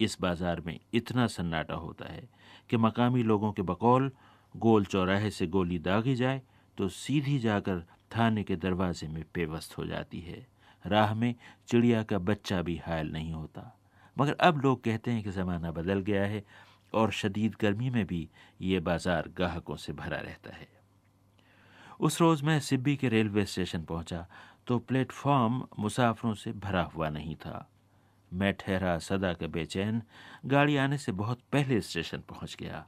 इस बाज़ार में इतना सन्नाटा होता है कि मकामी लोगों के बकौल, गोल चौराहे से गोली दागी जाए तो सीधी जाकर थाने के दरवाजे में पेवस्त हो जाती है। राह में चिड़िया का बच्चा भी हायल नहीं होता। मगर अब लोग कहते हैं कि ज़माना बदल गया है और शदीद गर्मी में भी ये बाज़ार ग्राहकों से भरा रहता है। उस रोज़ मैं सिब्बी के रेलवे स्टेशन पहुँचा तो प्लेटफॉर्म मुसाफरों से भरा हुआ नहीं था। मैं ठहरा सदा के बेचैन गाड़ी आने से बहुत पहले स्टेशन पहुँच गया।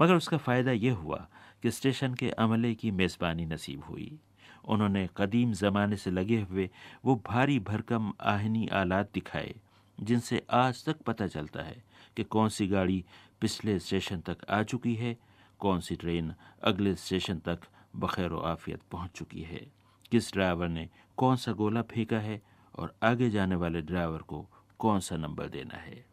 मगर उसका फ़ायदा यह हुआ कि स्टेशन के अमले की मेज़बानी नसीब हुई। उन्होंने कदीम ज़माने से लगे हुए वो भारी भरकम आहनी आलात दिखाए, जिनसे आज तक पता चलता है कि कौन सी गाड़ी पिछले स्टेशन तक आ चुकी है, कौन सी ट्रेन अगले स्टेशन तक बखैर आफियत पहुँच चुकी है, किस ड्राइवर ने कौन सा गोला फेंका है और आगे जाने वाले ड्राइवर को कौन सा नंबर देना है?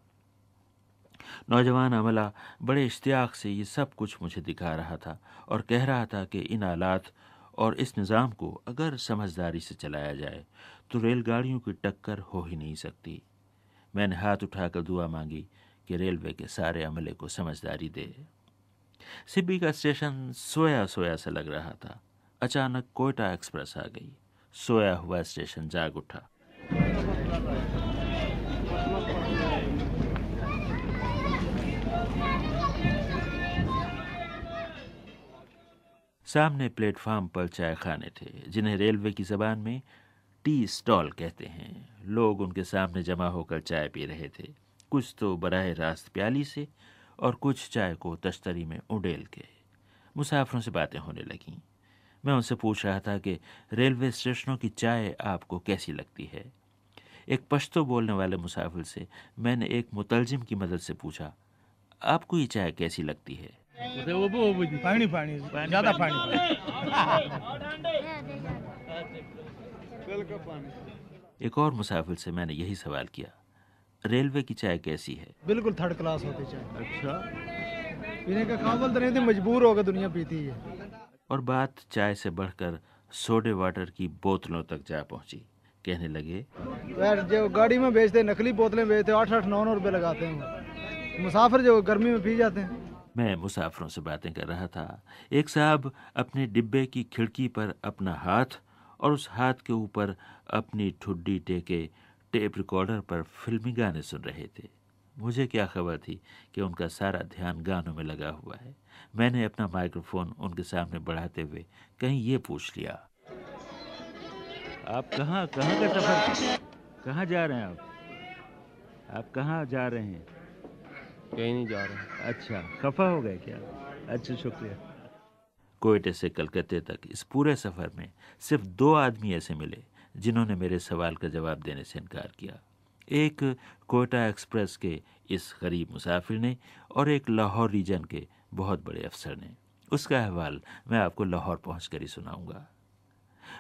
नौजवान अमला बड़े इश्तियाक से ये सब कुछ मुझे दिखा रहा था और कह रहा था कि इन आलात और इस निज़ाम को अगर समझदारी से चलाया जाए तो रेलगाड़ियों की टक्कर हो ही नहीं सकती। मैंने हाथ उठाकर दुआ मांगी कि रेलवे के सारे अमले को समझदारी दे। सिब्बी का स्टेशन सोया सोया सा लग रहा था। अचानक कोयटा एक्सप्रेस आ गई। सोया हुआ स्टेशन जाग उठा। सामने प्लेटफार्म पर चाय खाने थे, जिन्हें रेलवे की ज़बान में टी स्टॉल कहते हैं। लोग उनके सामने जमा होकर चाय पी रहे थे। कुछ तो बराह रास्त प्याली से और कुछ चाय को तश्तरी में उडेल के मुसाफरों से बातें होने लगीं। मैं उनसे पूछ रहा था कि रेलवे स्टेशनों की चाय आपको कैसी लगती है? एक पश्तो बोलने वाले मुसाफिर से मैंने एक मुतलजिम की मदद से पूछा आपको ये चाय कैसी लगती है? पानी पानी ज़्यादा पानी। एक और मुसाफिर से मैंने यही सवाल किया रेलवे की चाय कैसी है? बिल्कुल थर्ड क्लास होती चाय। अच्छा। पीने का काबिल तो नहीं थी मजबूर होकर दुनिया पीती है। और बात चाय से बढ़कर सोडे वाटर की बोतलों तक जा पहुँची। कहने लगे। यार जो गाड़ी में बेचते नकली बोतलें बेचते आठ आठ नौ नौ रुपये लगाते हैं मुसाफिर जो गर्मी में पी जाते हैं। मैं मुसाफिरों से बातें कर रहा था। एक साहब अपने डिब्बे की खिड़की पर अपना हाथ और उस हाथ के ऊपर अपनी ठुड्डी टेके टेप रिकॉर्डर पर फिल्मी गाने सुन रहे थे। मुझे क्या खबर थी कि उनका सारा ध्यान गानों में लगा हुआ है। मैंने अपना माइक्रोफोन उनके सामने बढ़ाते हुए कहीं ये पूछ लिया आप कहाँ कहाँ का सफ़र? कहाँ जा रहे हैं आप? आप कहाँ जा रहे हैं? कहीं नहीं जा रहे। अच्छा खफा हो गए क्या? अच्छा शुक्रिया। कोयटे से कलकत्ते तक इस पूरे सफ़र में सिर्फ़ दो आदमी ऐसे मिले जिन्होंने मेरे सवाल का जवाब देने से इनकार किया। एक कोयटा एक्सप्रेस के इस गरीब मुसाफिर ने और एक लाहौर रीजन के बहुत बड़े अफसर ने। उसका अहवाल मैं आपको लाहौर पहुँच कर ही सुनाऊँगा।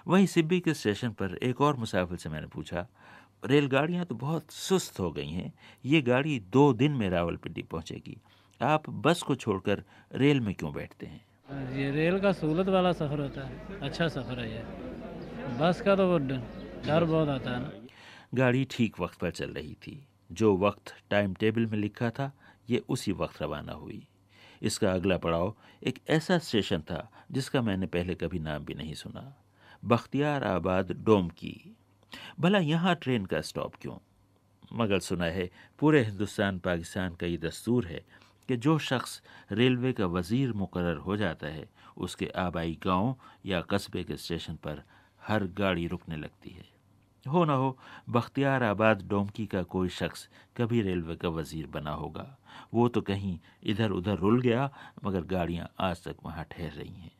वहीं सिब्बी के स्टेशन पर एक और मुसाफिर से मैंने पूछा रेलगाड़ियाँ तो बहुत सुस्त हो गई हैं ये गाड़ी दो दिन में रावलपिंडी पहुँचेगी। आप बस को छोड़कर रेल में क्यों बैठते हैं? ये रेल का सहूलत वाला सफ़र होता है अच्छा सफ़र है ये। बस का तो डर बहुत आता है ना। गाड़ी ठीक वक्त पर चल रही थी। जो वक्त टाइम टेबल में लिखा था ये उसी वक्त रवाना हुई। इसका अगला पड़ाव एक ऐसा स्टेशन था जिसका मैंने पहले कभी नाम भी नहीं सुना। बख्तियार आबाद डोम की। भला यहाँ ट्रेन का स्टॉप क्यों? मगर सुना है, पूरे हिंदुस्तान, पाकिस्तान का ये दस्तूर है कि जो शख्स रेलवे का वज़ीर मुकर हो जाता है, उसके आबाई गाँव या कस्बे के स्टेशन पर हर गाड़ी रुकने लगती है। हो ना हो, बख्तियार आबाद डोमकी का कोई शख्स कभी रेलवे का वज़ीर बना होगा। वो तो कहीं इधर उधर रुल गया, मगर गाड़ियाँ आज तक वहाँ ठहर रही हैं।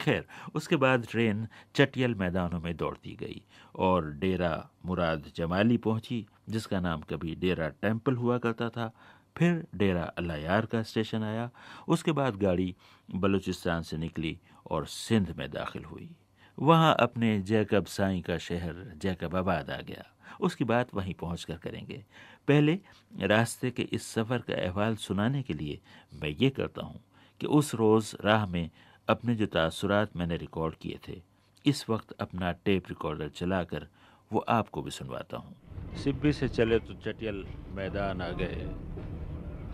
खैर, उसके बाद ट्रेन चटियल मैदानों में दौड़ती गई और डेरा मुराद जमाली पहुँची, जिसका नाम कभी डेरा टेंपल हुआ करता था। फिर डेरा अल्लायार का स्टेशन आया। उसके बाद गाड़ी बलूचिस्तान से निकली और सिंध में दाखिल हुई। वहाँ अपने जैकब साई का शहर जैकब आबाद आ गया। उसकी बात वहीं पहुँच कर करेंगे। पहले रास्ते के इस सफ़र का अहवाल सुनाने के लिए मैं ये करता हूँ कि उस रोज़ राह में अपने जो तासुरात मैंने रिकॉर्ड किए थे, इस वक्त अपना टेप रिकॉर्डर चलाकर वो आपको भी सुनवाता हूँ। सिब्बी से चले तो चटियल मैदान आ गए।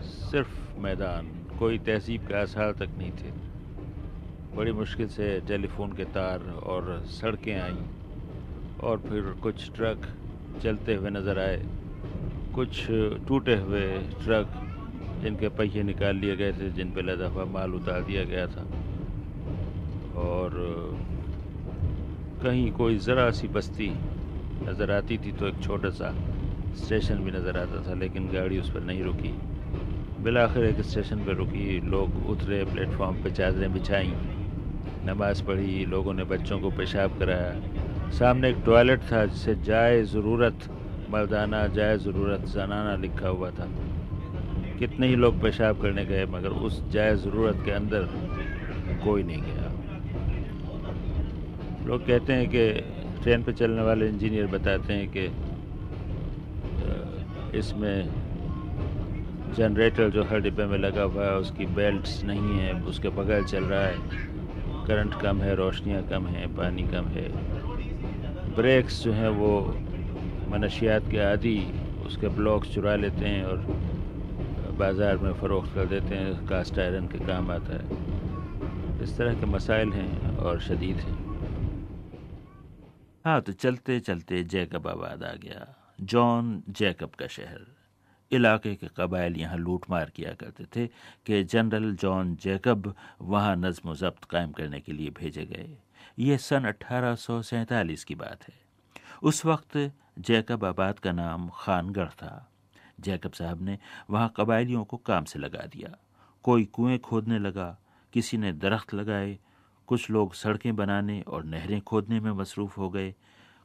सिर्फ़ मैदान, कोई तहजीब का आसार तक नहीं थे। बड़ी मुश्किल से टेलीफोन के तार और सड़कें आईं और फिर कुछ ट्रक चलते हुए नज़र आए। कुछ टूटे हुए ट्रक, जिनके पहिए निकाल लिए गए थे, जिन पर लदा माल उतार दिया गया था। और कहीं कोई ज़रा सी बस्ती नज़र आती थी तो एक छोटा सा स्टेशन भी नज़र आता था, लेकिन गाड़ी उस पर नहीं रुकी। बिलाखिर एक स्टेशन पर रुकी, लोग उतरे, प्लेटफॉर्म पर चादरें बिछाई, नमाज़ पढ़ी, लोगों ने बच्चों को पेशाब कराया। सामने एक टॉयलेट था जिसे जाए ज़रूरत, मर्दाना जाए ज़रूरत, जनाना लिखा हुआ था। कितने ही लोग पेशाब करने गए, मगर उस जाए ज़रूरत के अंदर कोई नहीं गया। लोग कहते हैं कि ट्रेन पर चलने वाले इंजीनियर बताते हैं कि इसमें जनरेटर जो हर डिब्बे में लगा हुआ है, उसकी बेल्ट्स नहीं है, उसके बगैर चल रहा है। करंट कम है, रोशनियाँ कम हैं, पानी कम है। ब्रेक्स जो हैं वो मनशियात के आदि, उसके ब्लॉक्स चुरा लेते हैं और बाज़ार में फ़रोख्त कर देते हैं, कास्ट आयरन के काम आता है। इस तरह के मसाइल हैं और शदीद हैं। हाँ तो चलते चलते जैकब आबाद आ गया। जॉन जैकब का शहर। इलाके के कबाइल यहाँ लूट मार किया करते थे कि जनरल जॉन जैकब वहाँ नज़म ज़ब्त कायम करने के लिए भेजे गए। ये सन अट्ठारह की बात है। उस वक्त जैकब आबाद का नाम खानगढ़ था। जैकब साहब ने वहाँ कबायलियों को काम से लगा दिया। कोई कुएँ खोदने लगा, किसी ने दरख्त लगाए कुछ लोग सड़कें बनाने और नहरें खोदने में मसरूफ़ हो गए।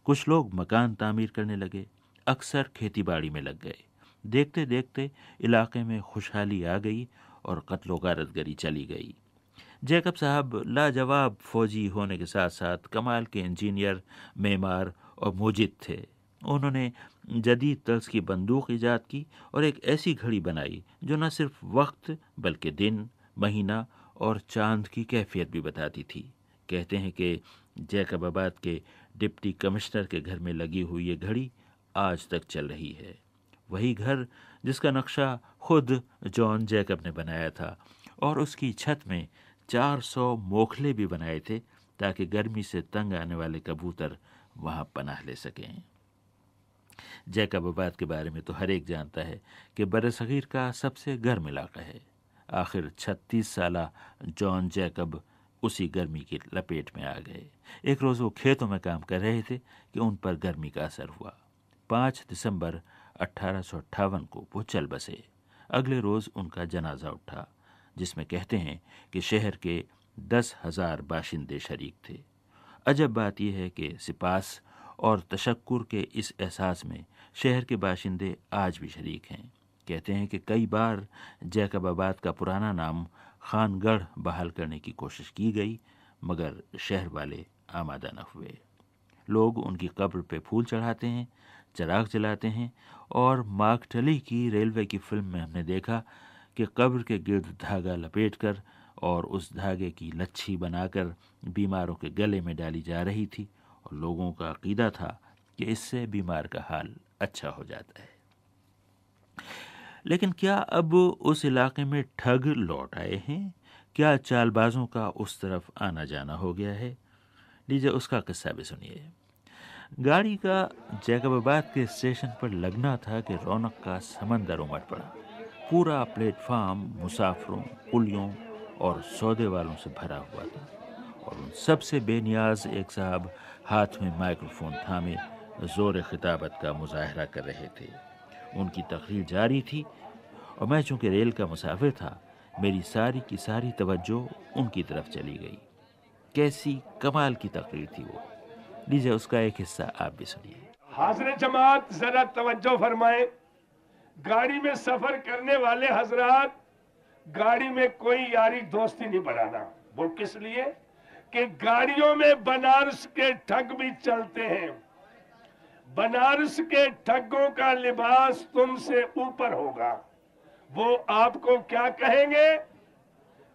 कुछ लोग मकान तामीर करने लगे। अक्सर खेती बाड़ी में लग गए। देखते देखते इलाके में खुशहाली आ गई और कत्लो गारतगरी चली गई। जैकब साहब लाजवाब फौजी होने के साथ साथ कमाल के इंजीनियर मेमार और मुजिद थे। उन्होंने जदीद तर्ज की बंदूक ईजाद की और एक ऐसी घड़ी बनाई जो न सिर्फ़ वक्त बल्कि दिन, महीना और चाँद की कैफियत भी बताती थी। कहते हैं कि जैकबाबाद के डिप्टी कमिश्नर के घर में लगी हुई ये घड़ी आज तक चल रही है। वही घर जिसका नक्शा खुद जॉन जैकब ने बनाया था और उसकी छत में 400 मोखले भी बनाए थे ताकि गर्मी से तंग आने वाले कबूतर वहाँ पनाह ले सकें। जैकबाबाद के बारे में तो हर एक जानता है कि बर सग़ीर का सबसे गर्म इलाका है। आखिर छत्तीस साल जॉन जैकब उसी गर्मी की लपेट में आ गए। एक रोज़ वो खेतों में काम कर रहे थे कि उन पर गर्मी का असर हुआ। पाँच दिसंबर अट्ठारह को वो चल बसे। अगले रोज़ उनका जनाजा उठा, जिसमें कहते हैं कि शहर के दस हज़ार बाशिंदे शरीक थे। अजब बात यह है कि सिपास और तशक्कुर के इस एहसास में शहर के बाशिंदे आज भी शरीक हैं। कहते हैं कि कई बार जैकबाबाद का पुराना नाम खानगढ़ बहाल करने की कोशिश की गई, मगर शहर वाले आमादा न हुए। लोग उनकी कब्र पे फूल चढ़ाते हैं, चराग जलाते हैं, और मार्कटली की रेलवे की फ़िल्म में हमने देखा कि कब्र के गिर्द धागा लपेटकर और उस धागे की लच्छी बनाकर बीमारों के गले में डाली जा रही थी, और लोगों का अकीदा था कि इससे बीमार का हाल अच्छा हो जाता है। लेकिन क्या अब उस इलाके में ठग लौट आए हैं? क्या चालबाजों का उस तरफ़ आना जाना हो गया है? लीजिए उसका किस्सा भी सुनिए। गाड़ी का जैकबाबाद के स्टेशन पर लगना था कि रौनक का समंदर उमड़ पड़ा। पूरा प्लेटफार्म मुसाफरों कुलियों और सौदे वालों से भरा हुआ था और उन सबसे बेनियाज एक साहब हाथ में माइक्रोफोन थामे ज़ोर खिताबत का मुजाहरा कर रहे थे। उनकी तकरीर जारी थी और मैं चूँकि रेल का मुसाफिर था, मेरी सारी की सारी तवज्जो उनकी तरफ़ चली गई। कैसी कमाल की तकरीर थी वो। लीजिए उसका एक हिस्सा आप भी सुनिए। हाजिर जमात, जरा तवज्जो फरमाए। गाड़ी में सफ़र करने वाले हजरात, गाड़ी में कोई यारी दोस्ती नहीं बनाना। वो किस लिए? कि गाड़ियों में बनारस के ठग भी चलते हैं। बनारस के ठगों का लिबास तुमसे ऊपर होगा। वो आपको क्या कहेंगे?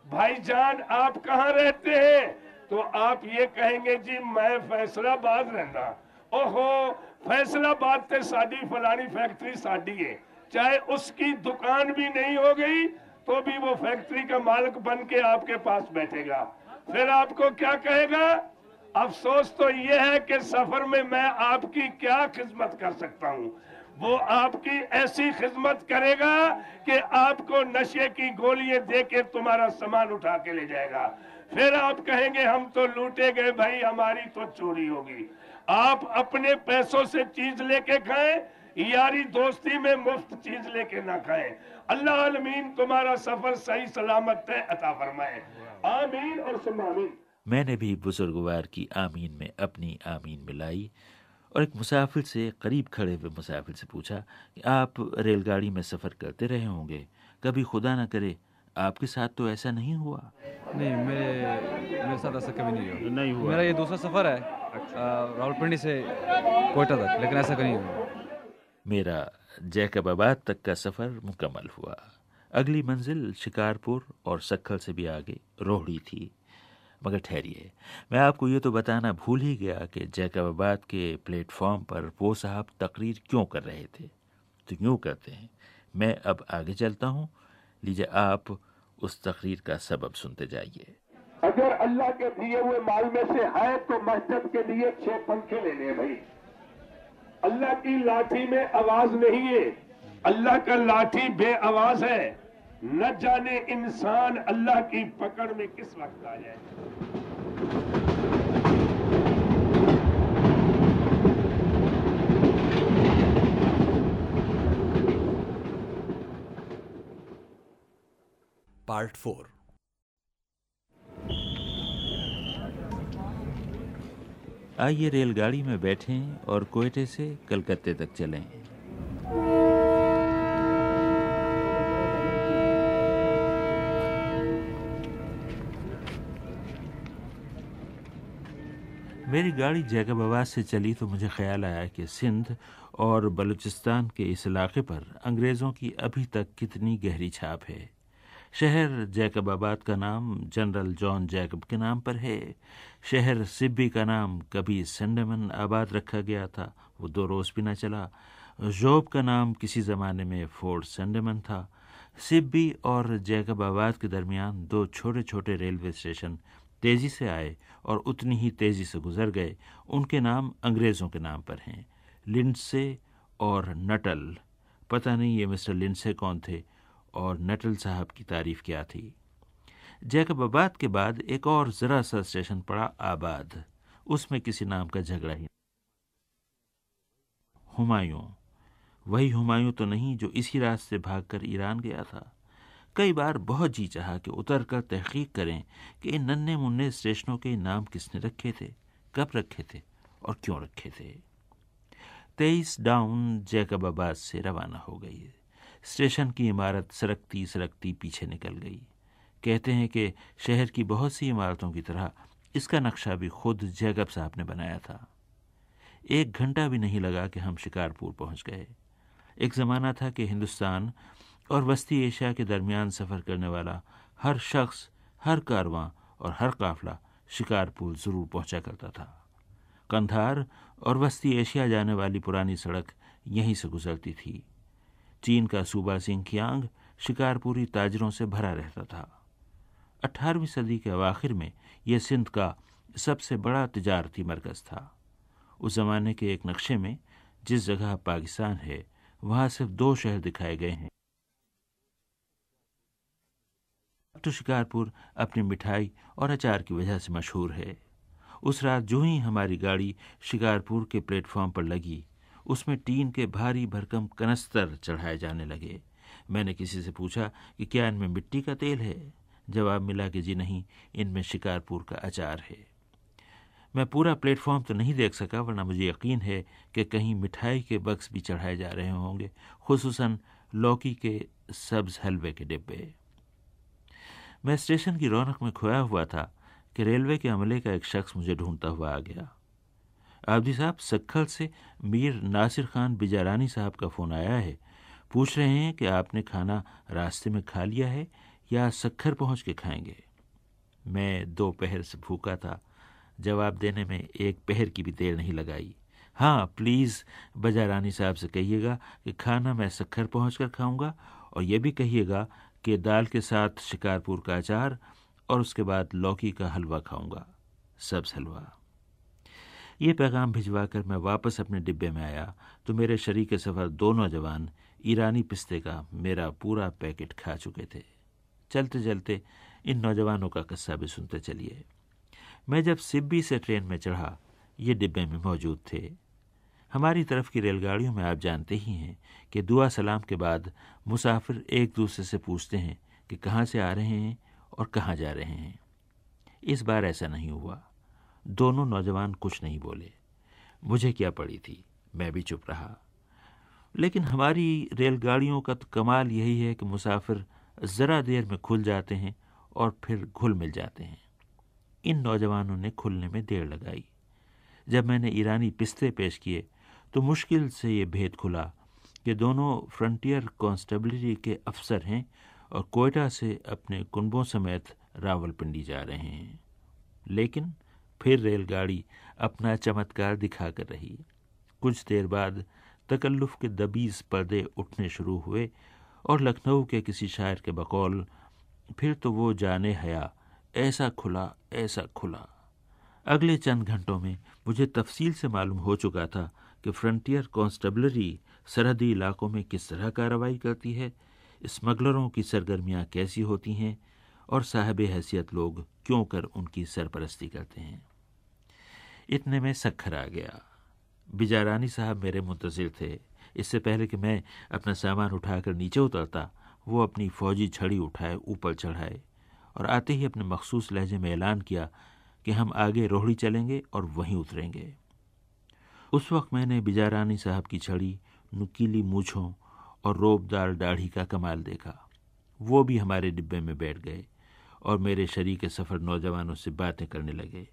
भाईजान, आप कहाँ रहते हैं? तो आप ये कहेंगे, जी, मैं फैसलाबाद रहना ओहो, फैसलाबाद से साड़ी फलानी फैक्ट्री साड़ी है। चाहे उसकी दुकान भी नहीं हो गई तो भी वो फैक्ट्री का मालिक बन के आपके पास बैठेगा। फिर आपको क्या कहेगा? अफसोस तो ये है कि सफ़र में मैं आपकी क्या खिदमत कर सकता हूँ? वो आपकी ऐसी खिदमत करेगा कि आपको नशे की गोलियाँ दे के तुम्हारा सामान उठा के ले जाएगा। फिर आप कहेंगे, हम तो लूटे गए भाई, हमारी तो चोरी होगी। आप अपने पैसों से चीज़ लेके खाएँ, यारी दोस्ती में मुफ़्त चीज़ लेके ना खाएँ। अल्लाह आलमीन, तुम्हारा सफ़र सही सलामत है अता फरमाए। आमीन और सुमामीन मैंने भी बुजुर्गवार की आमीन में अपनी आमीन मिलाई और एक मुसाफिर से करीब खड़े हुए मुसाफिर से पूछा कि आप रेलगाड़ी में सफ़र करते रहे होंगे कभी खुदा ना करे आपके साथ तो ऐसा नहीं हुआ? नहीं मेरे मेरे साथ ऐसा कभी नहीं हुआ। नहीं हुआ। मेरा ये दूसरा सफ़र है रावलपिंडी से कोयटा तक लेकिन ऐसा कहीं नहीं हुआ। मेरा जैकबाबाद तक का सफ़र मुकम्मल हुआ। अगली मंजिल शिकारपुर और सक्खल से भी आगे रोहड़ी थी। मगर ठहरिए। मैं आपको ये तो बताना भूल ही गया कि जैकबाबाद के प्लेटफॉर्म पर वो साहब तकरीर क्यों कर रहे थे। तो यूँ करते हैं। मैं अब आगे चलता हूँ। लीजिए आप उस तकरीर का सबब सुनते जाइए। अगर अल्लाह के दिए हुए माल में से है तो मस्जिद के लिए छह पंखे लेने भाई। अल्लाह की लाठी में आवाज़ नहीं है। अल्लाह का लाठी बे आवाज़ है। न जाने इंसान अल्लाह की पकड़ में किस वक्त आ जाए। Part four. आइए रेलगाड़ी में बैठें और कोयटे से कलकत्ते तक चलें। मेरी गाड़ी जैकबाबाद से चली तो मुझे ख्याल आया कि सिंध और बलूचिस्तान के इस इलाके पर अंग्रेज़ों की अभी तक कितनी गहरी छाप है। शहर जैकबाबाद का नाम जनरल जॉन जैकब के नाम पर है। शहर सिब्बी का नाम कभी संडमन आबाद रखा गया था, वो दो रोज़ भी न चला। जोब का नाम किसी ज़माने में फोर्ट संडमन था। सिब्बी और जैकबाबाद के दरमियान दो छोटे छोटे रेलवे स्टेशन तेज़ी से आए और उतनी ही तेज़ी से गुजर गए। उनके नाम अंग्रेज़ों के नाम पर हैं। लिंडसे और नटल। पता नहीं ये मिस्टर लिंडसे कौन थे और नटल साहब की तारीफ़ क्या थी। जैकबाबाद के बाद एक और ज़रा सा स्टेशन पड़ा आबाद। उसमें किसी नाम का झगड़ा ही हुमायूं। वही हुमायूं तो नहीं जो इसी रास्ते भागकर ईरान गया था। कई बार बहुत जी चाहा कि उतर कर तहकीक करें कि इन नन्हे मुन्ने स्टेशनों के नाम किसने रखे थे, कब रखे थे और क्यों रखे थे। तेईस डाउन जैकबाबाद से रवाना हो गई। स्टेशन की इमारत सरकती सरकती पीछे निकल गई। कहते हैं कि शहर की बहुत सी इमारतों की तरह इसका नक्शा भी खुद जैकब साहब ने बनाया था। एक घंटा भी नहीं लगा कि हम शिकारपुर पहुँच गए। एक ज़माना था कि हिंदुस्तान और वस्ती एशिया के दरमियान सफ़र करने वाला हर शख्स, हर कारवां और हर काफला शिकारपुर ज़रूर पहुँचा करता था। कंधार और वस्ती एशिया जाने वाली पुरानी सड़क यहीं से गुजरती थी। चीन का सूबा सिंखियांग शिकारपुरी ताजरों से भरा रहता था। अठारहवीं सदी के अवाखिर में यह सिंध का सबसे बड़ा तजारती मरकज़ था। उस ज़माने के एक नक्शे में जिस जगह पाकिस्तान है, वहाँ सिर्फ़ दो शहर दिखाए गए हैं। तो शिकारपुर अपनी मिठाई और अचार की वजह से मशहूर है। उस रात जो ही हमारी गाड़ी शिकारपुर के प्लेटफॉर्म पर लगी, उसमें टीन के भारी भरकम कनस्तर चढ़ाए जाने लगे। मैंने किसी से पूछा कि क्या इनमें मिट्टी का तेल है? जवाब मिला कि जी नहीं, इनमें शिकारपुर का अचार है। मैं पूरा प्लेटफॉर्म तो नहीं देख सका, वरना मुझे यकीन है कि कहीं मिठाई के बक्स भी चढ़ाए जा रहे होंगे खसूस लौकी के सब्ज हलवे के डिब्बे। मैं स्टेशन की रौनक में खोया हुआ था कि रेलवे के अमले का एक शख्स मुझे ढूंढता हुआ आ गया। आबदी साहब, सखल से मीर नासिर खान बिजारानी साहब का फ़ोन आया है। पूछ रहे हैं कि आपने खाना रास्ते में खा लिया है या सखर पहुँच के खाएँगे? मैं दो पहर से भूखा था। जवाब देने में एक पहर की भी देर नहीं लगाई। हाँ प्लीज़, बजारानी साहब से कहिएगा कि खाना मैं सखर पहुँच कर खाऊँगा और यह भी कहिएगा कि दाल के साथ शिकारपुर का अचार और उसके बाद लौकी का हलवा खाऊँगा। सब्ज हलवा। ये पैगाम भिजवा कर मैं वापस अपने डिब्बे में आया तो मेरे शरीक सफ़र दो नौजवान ईरानी पिस्ते का मेरा पूरा पैकेट खा चुके थे। चलते चलते इन नौजवानों का कस्सा भी सुनते चलिए। मैं जब सिब्बी से ट्रेन में चढ़ा, ये डिब्बे में मौजूद थे। हमारी तरफ़ की रेलगाड़ियों में आप जानते ही हैं कि दुआ सलाम के बाद मुसाफिर एक दूसरे से पूछते हैं कि कहाँ से आ रहे हैं और कहाँ जा रहे हैं। इस बार ऐसा नहीं हुआ। दोनों नौजवान कुछ नहीं बोले। मुझे क्या पड़ी थी? मैं भी चुप रहा। लेकिन हमारी रेलगाड़ियों का तो कमाल यही है कि मुसाफिर ज़रा देर में खुल जाते हैं और फिर घुल मिल जाते हैं। इन नौजवानों ने खुलने में देर लगाई। जब मैंने ईरानी पिस्ते पेश किए तो मुश्किल से ये भेद खुला कि दोनों फ्रंटियर कांस्टेबलरी के अफसर हैं और कोयटा से अपने कुंबों समेत रावलपिंडी जा रहे हैं। लेकिन फिर रेलगाड़ी अपना चमत्कार दिखा कर रही। कुछ देर बाद तकल्लुफ़ के दबीज पर्दे उठने शुरू हुए और लखनऊ के किसी शायर के बकौल, फिर तो वो जाने हया, ऐसा खुला ऐसा खुला। अगले चंद घंटों में मुझे तफसील से मालूम हो चुका था कि फ्रंटियर कांस्टेबलरी सरहदी इलाकों में किस तरह कार्रवाई करती है स्मगलरों की सरगर्मियाँ कैसी होती हैं, और साहब हैसियत लोग क्यों कर उनकी सरपरस्ती करते हैं। इतने में सखर आ गया। बिजारानी साहब मेरे मुंतजर थे। इससे पहले कि मैं अपना सामान उठाकर नीचे उतरता, वो अपनी फौजी छड़ी उठाए, ऊपर चढ़ाए, और आते ही अपने मखसूस लहजे में ऐलान किया कि हम आगे रोहड़ी चलेंगे और वहीं उतरेंगे। उस वक्त मैंने बिजारानी साहब की छड़ी, नुकीली मूछों और रोबदार दाढ़ी का कमाल देखा। वो भी हमारे डिब्बे में बैठ गए और मेरे शरीक सफ़र नौजवानों से बातें करने लगे।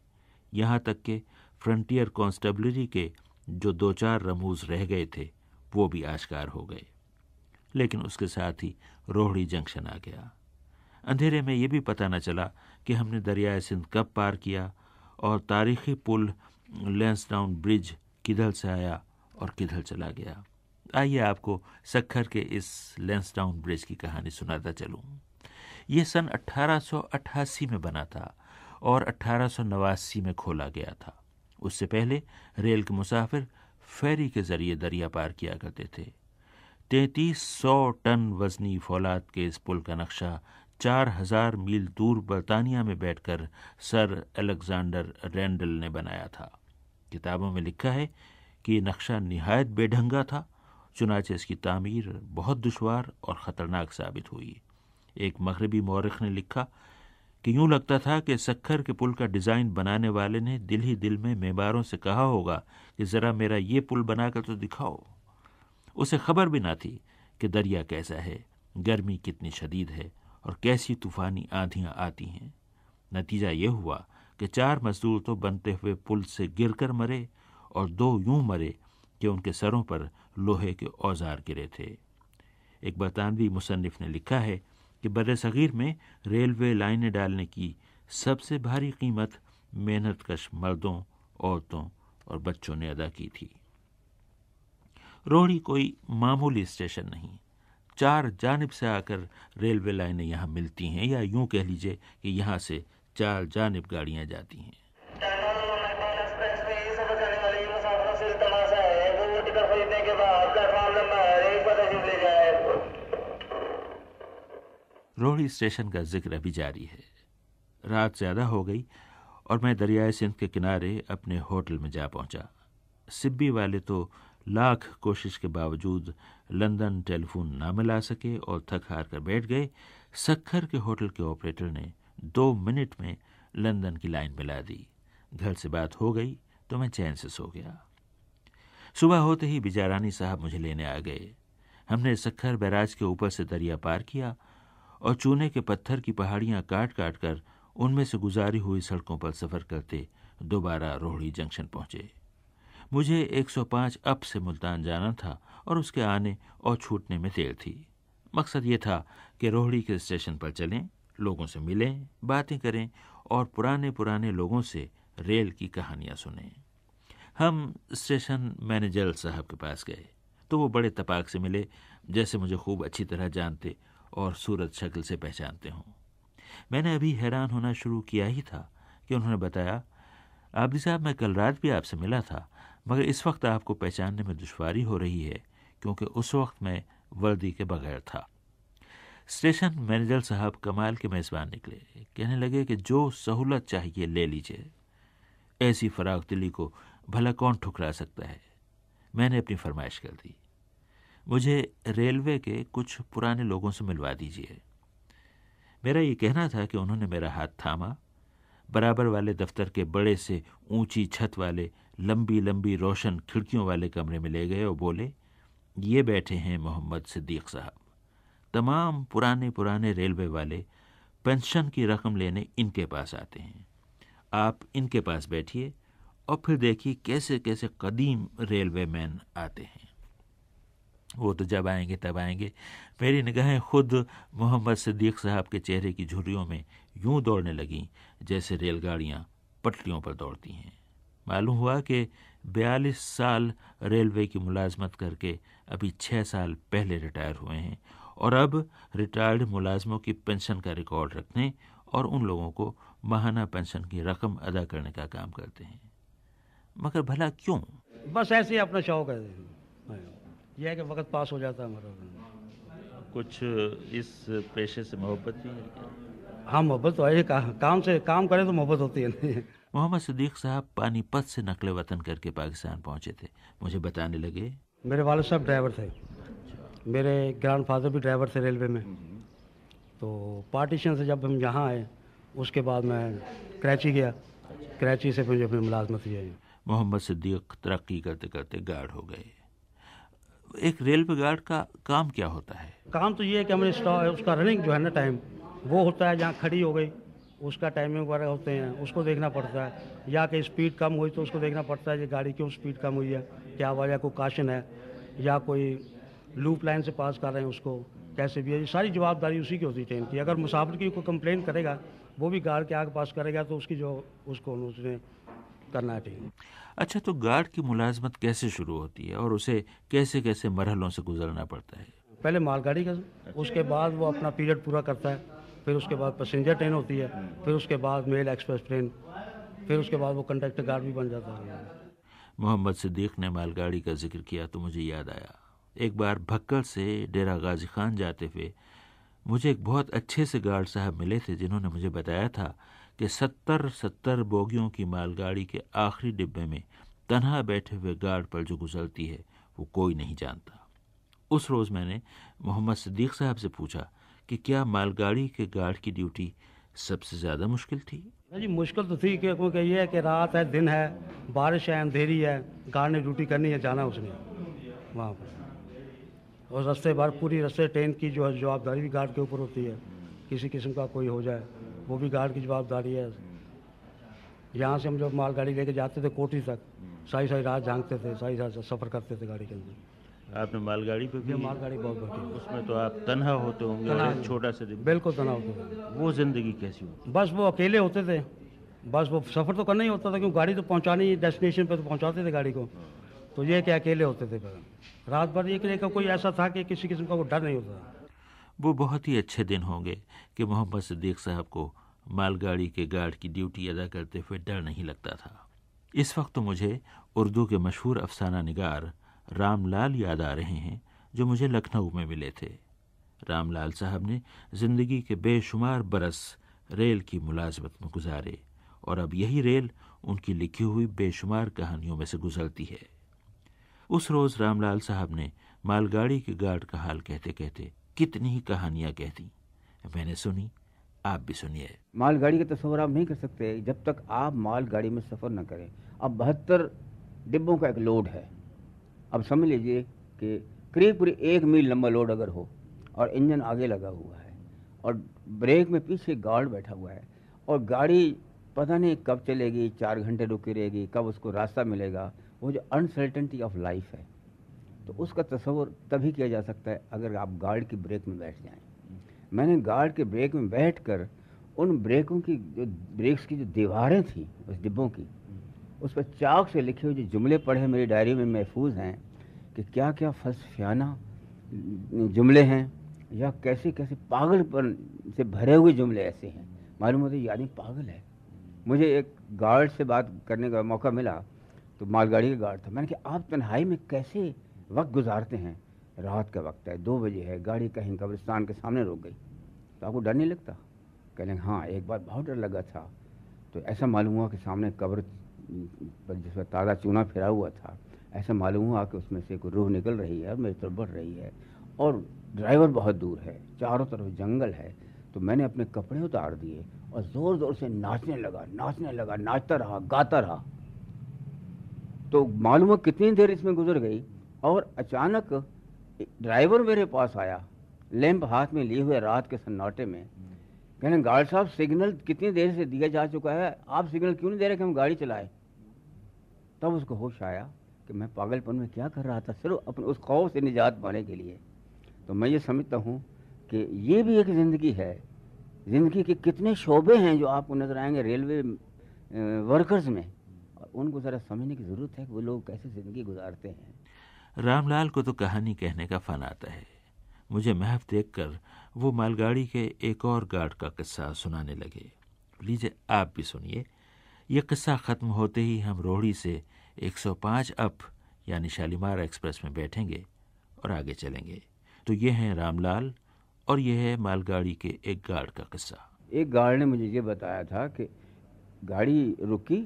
यहाँ तक कि फ्रंटियर कांस्टेबलरी के जो दो चार रमूज रह गए थे, वो भी आश्कार हो गए। लेकिन उसके साथ ही रोहड़ी जंक्शन आ गया। अंधेरे में ये भी पता न चला कि हमने दरियाए सिंध कब पार किया और तारीखी पुल लेंसडाउन ब्रिज किधर से आया और किधर चला गया। आइए आपको सखर के इस लेंसडाउन ब्रिज की कहानी सुनाता चलूँ। ये सन 1888 में बना था और अट्ठारह में खोला गया था। उससे पहले रेल के मुसाफिर फेरी के ज़रिए दरिया पार किया करते थे। तैतीस सौ टन वजनी फौलाद के इस पुल का नक्शा चार हज़ार मील दूर बर्तानिया में बैठकर सर अलेक्जेंडर रैंडल ने बनाया था। किताबों में लिखा है कि नक्शा निहायत बेढंगा था। चुनाचे इसकी तामीर बहुत दुशवार और ख़तरनाक साबित हुई। एक मगरबी मौरख ने लिखा कि यूँ लगता था कि सखर के पुल का डिज़ाइन बनाने वाले ने दिल ही दिल में मेबारों से कहा होगा कि ज़रा मेरा ये पुल बनाकर तो दिखाओ। उसे खबर भी ना थी कि दरिया कैसा है, गर्मी कितनी शदीद है और कैसी तूफ़ानी आंधियाँ आती हैं। नतीजा ये हुआ कि चार मजदूर तो बनते हुए पुल से गिरकर मरे और दो यूँ मरे कि उनके सरों पर लोहे के औज़ार गिरे थे। एक बरतानवी मुसनफ़ ने लिखा है कि बर सग़ीर में रेलवे लाइनें डालने की सबसे भारी कीमत मेहनत कश मर्दों, औरतों और बच्चों ने अदा की थी। रोहड़ी कोई मामूली स्टेशन नहीं। चार जानब से आकर रेलवे लाइनें यहाँ मिलती हैं या यूँ कह लीजिए कि यहाँ से चार जानब गाड़ियाँ जाती हैं। रोहड़ी स्टेशन का ज़िक्र अभी जारी है। रात ज़्यादा हो गई और मैं दरियाए सिंध के किनारे अपने होटल में जा पहुँचा। सिब्बी वाले तो लाख कोशिश के बावजूद लंदन टेलीफोन ना मिला सके और थक हार कर बैठ गए। सखर के होटल के ऑपरेटर ने दो मिनट में लंदन की लाइन मिला दी। घर से बात हो गई तो मैं चैन से सो गया। सुबह होते ही बिजारानी साहब मुझे लेने आ गए। हमने सखर बैराज के ऊपर से दरिया पार किया और चूने के पत्थर की पहाड़ियाँ काट काट कर उनमें से गुजारी हुई सड़कों पर सफ़र करते दोबारा रोहड़ी जंक्शन पहुँचे। मुझे 105 अप से मुल्तान जाना था और उसके आने और छूटने में देर थी। मकसद ये था कि रोहड़ी के स्टेशन पर चलें। लोगों से मिलें, बातें करें और पुराने पुराने लोगों से रेल की कहानियाँ सुनें। हम स्टेशन मैनेजर साहब के पास गए तो वो बड़े तपाक से मिले, जैसे मुझे खूब अच्छी तरह जानते और सूरत शक्ल से पहचानते हों। मैंने अभी हैरान होना शुरू किया ही था कि उन्होंने बताया आबदी साहब, मैं कल रात भी आपसे मिला था, मगर इस वक्त आपको पहचानने में दुश्वारी हो रही है, क्योंकि उस वक्त मैं वर्दी के बगैर था। स्टेशन मैनेजर साहब कमाल के मेज़बान निकले। कहने लगे कि जो सहूलत चाहिए ले लीजिए। ऐसी फराग दिली को भला कौन ठुकरा सकता है? मैंने अपनी फरमाइश कर दी। मुझे रेलवे के कुछ पुराने लोगों से मिलवा दीजिए। मेरा ये कहना था कि उन्होंने मेरा हाथ थामा। बराबर वाले दफ्तर के बड़े से ऊँची छत वाले, लंबी लंबी रोशन खिड़कियों वाले कमरे में ले गए और बोले, ये बैठे हैं मोहम्मद सिद्दीक साहब। तमाम पुराने पुराने रेलवे वाले पेंशन की रकम लेने इनके पास आते हैं। आप इनके पास बैठिए और फिर देखिए कैसे कैसे कदीम रेलवे मैन आते हैं। वो तो जब आएँगे, तब आएँगे। मेरी निगाहें खुद मोहम्मद सिद्दीक साहब के चेहरे की झुर्रियों में यूँ दौड़ने लगीं, जैसे रेलगाड़ियाँ पटरियों पर दौड़ती हैं। मालूम हुआ कि बयालीस साल रेलवे की मुलाजमत करके अभी छः साल पहले रिटायर हुए हैं और अब रिटायर्ड मुलाजमों की पेंशन का रिकॉर्ड रखने और उन लोगों को माहाना पेंशन की रकम अदा करने का काम करते हैं। मगर भला क्यों? बस ऐसे ही अपना शौक है। यह है कि वक्त पास हो जाता है हमारा। कुछ इस पेशे से मोहब्बत भी है हाँ मोहब्बत तो है का, काम से काम करें तो मोहब्बत होती है नहीं मोहम्मद सदीक साहब पानीपत से नकले वतन करके पाकिस्तान पहुँचे थे। मुझे बताने लगे। मेरे वालिद साहब ड्राइवर थे। मेरे ग्रैंड फादर भी ड्राइवर थे रेलवे में। तो पार्टीशन से जब हम यहाँ आए उसके बाद मैं कराची गया। कराची से मुझे अपनी मुलाजमत हुई मोहम्मद सिद्दीक तरक्की करते करते गार्ड हो गए। एक रेलवे गार्ड का काम क्या होता है? काम तो ये है कि हमें उसका रनिंग जो है ना टाइम वो होता है जहाँ खड़ी हो गई। उसका टाइमिंग वगैरह होते हैं उसको देखना पड़ता है। या कि स्पीड कम हुई तो उसको देखना पड़ता है कि गाड़ी क्यों स्पीड कम हुई है क्या वजह कोई काशन है या कोई लूप लाइन से पास कर रहे हैं उसको कैसे भी है सारी जवाबदारी उसी की होती है ट्रेन की अगर मुसाफिर की कोई कंप्लेन करेगा वो भी गार्ड के आगे पास करेगा तो उसकी जो उसको उसने करना चाहिए अच्छा तो गार्ड की मुलाजमत कैसे शुरू होती है और उसे कैसे कैसे मरहलों से गुजरना पड़ता है? पहले मालगाड़ी का उसके बाद वो अपना पीरियड पूरा करता है फिर उसके बाद पैसेंजर ट्रेन होती है फिर उसके बाद मेल एक्सप्रेस ट्रेन फिर उसके बाद वो कंडक्टर गार्ड भी बन जाता है। मोहम्मद सिद्दीक ने मालगाड़ी का ज़िक्र किया तो मुझे याद आया। एक बार भक्कल से डेरा गाजी खान जाते हुए मुझे एक बहुत अच्छे से गार्ड साहब मिले थे, जिन्होंने मुझे बताया था कि सत्तर सत्तर बोगियों की मालगाड़ी के आखिरी डिब्बे में तनहा बैठे हुए गार्ड पर जो गुजरती है, वो कोई नहीं जानता। उस रोज़ मैंने मोहम्मद सदीक साहब से पूछा कि क्या मालगाड़ी के गार्ड की ड्यूटी सबसे ज़्यादा मुश्किल थी? जी, मुश्किल तो थी क्योंकि ये है कि रात है, दिन है, बारिश है, अंधेरी है, गार्ड ने ड्यूटी करनी है, जाना उसने। वहाँ पर। और रस्ते भर पूरी रस्ते ट्रेन की जो है जवाबदारी भी गार्ड के ऊपर होती है। किसी किस्म का कोई हो जाए वो भी गार्ड की जवाबदारी है। यहाँ से हम जब मालगाड़ी लेके जाते थे कोठी तक सारी सारी रात झांकते थे सारी सारी सफ़र करते थे गाड़ी के अंदर। आपने मालगाड़ी पे भी मालगाड़ी बहुत बढ़ी उसमें तो आप तनहा होते होंगे छोटा सा बिल्कुल तनहा होते वो ज़िंदगी कैसी होती? बस वो अकेले होते थे। बस वो सफ़र तो करना ही होता था क्योंकि गाड़ी तो पहुँचानी डेस्टिनेशन पे तो पहुँचाते थे गाड़ी को। तो ये कि अकेले होते थे फिर रात भर एक लेकर कोई ऐसा था कि किसी किस्म का वो डर नहीं होता। वो बहुत ही अच्छे दिन होंगे कि मोहम्मद सिद्दीक साहब को मालगाड़ी के गार्ड की ड्यूटी अदा करते हुए डर नहीं लगता था। इस वक्त तो मुझे उर्दू के मशहूर अफसाना निगार रामलाल याद आ रहे हैं, जो मुझे लखनऊ में मिले थे। रामलाल साहब ने ज़िंदगी के बेशुमार बरस रेल की मुलाजमत में गुजारे, और अब यही रेल उनकी लिखी हुई बेशुमार कहानियों में से गुजरती है। उस रोज़ रामलाल साहब ने मालगाड़ी के गार्ड का हाल कहते कहते कितनी ही कहानियाँ कह दी। मैंने सुनी, आप भी सुनिए। मालगाड़ी का तस्वर आप नहीं कर सकते, जब तक आप मालगाड़ी में सफ़र न करें। अब बहत्तर डिब्बों का एक लोड है। अब समझ लीजिए कि करीब करीब एक मील लंबा लोड अगर हो और इंजन आगे लगा हुआ है और ब्रेक में पीछे गार्ड बैठा हुआ है और गाड़ी पता नहीं कब चलेगी, चार घंटे रुकी रहेगी, कब उसको रास्ता मिलेगा वो जो अनसर्टेनिटी ऑफ़ लाइफ है तो उसका तस्वर तभी किया जा सकता है अगर आप गार्ड की ब्रेक में बैठ जाएँ। मैंने गार्ड के ब्रेक में बैठ कर उन ब्रेकों की जो ब्रेक्स की जो दीवारें थी, उस डिब्बों की, उस पर चाक से लिखे हुए जो जुमले पढ़े मेरी डायरी में महफूज हैं कि क्या क्या फलसफियाना जुमले हैं या कैसे कैसे पागलपन से भरे हुए जुमले ऐसे हैं। मालूम होता है पागल है। मुझे एक गार्ड से बात करने का मौका मिला तो मालगाड़ी का गार्ड था। मैंने कहा, आप तन्हाई में कैसे वक्त गुजारते हैं? रात का वक्त है, दो बजे है, गाड़ी कहीं कब्रिस्तान के सामने रुक गई। तो आपको डर नहीं लगता? कह लेंगे हाँ एक बार बहुत डर लगा था। तो ऐसा मालूम हुआ कि सामने कब्र पर जिस पर ताज़ा चूना फिरा हुआ था, ऐसा मालूम हुआ कि उसमें से कोई रूह निकल रही है और मेरी तरफ़ बढ़ रही है और ड्राइवर बहुत दूर है, चारों तरफ़ जंगल है। तो मैंने अपने कपड़े उतार दिए और ज़ोर ज़ोर से नाचने लगा नाचने लगा, नाचता रहा, गाता रहा। तो मालूम हुआ कितनी देर इसमें गुजर गई और अचानक ड्राइवर मेरे पास आया, लैंप हाथ में लिए हुए रात के सन्नाटे में। कहने, गार्ड साहब, सिग्नल कितनी देर से दिया जा चुका है? आप सिग्नल क्यों नहीं दे रहे कि हम गाड़ी चलाएँ? तब उसको होश आया कि मैं पागलपन में क्या कर रहा था, सिर्फ़ अपने उस खौफ से निजात पाने के लिए। तो मैं ये समझता हूँ कि ये भी एक ज़िंदगी है। ज़िंदगी के कितने शोबे हैं जो आपको नज़र आएँगे रेलवे वर्कर्स में। उनको ज़रा समझने की ज़रूरत है कि वो लोग कैसे ज़िंदगी गुजारते हैं। रामलाल को तो कहानी कहने का फन आता है। मुझे महफ देखकर वो मालगाड़ी के एक और गार्ड का किस्सा सुनाने लगे। लीजिए आप भी सुनिए। ये किस्सा ख़त्म होते ही हम रोहड़ी से 105 अप यानी शालीमार एक्सप्रेस में बैठेंगे और आगे चलेंगे। तो ये हैं रामलाल और ये है मालगाड़ी के एक गार्ड का किस्सा। एक गार्ड ने मुझे ये बताया था कि गाड़ी रुकी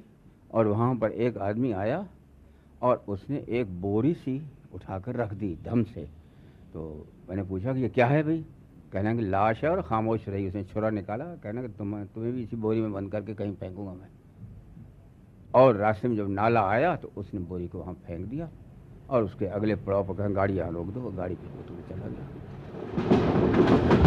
और वहाँ पर एक आदमी आया और उसने एक बोरी सी उठाकर रख दी दम से। तो मैंने पूछा कि ये क्या है भाई? कहना कि लाश है और खामोश रही, उसने छुरा निकाला, कहना कि तुम, तुम्हें भी इसी बोरी में बंद करके कहीं फेंकूँगा मैं। और रास्ते में जब नाला आया तो उसने बोरी को वहाँ फेंक दिया और उसके अगले पड़ाव पर कहा, गाड़ी यहाँ रोक दो, वो गाड़ी पे चला गया।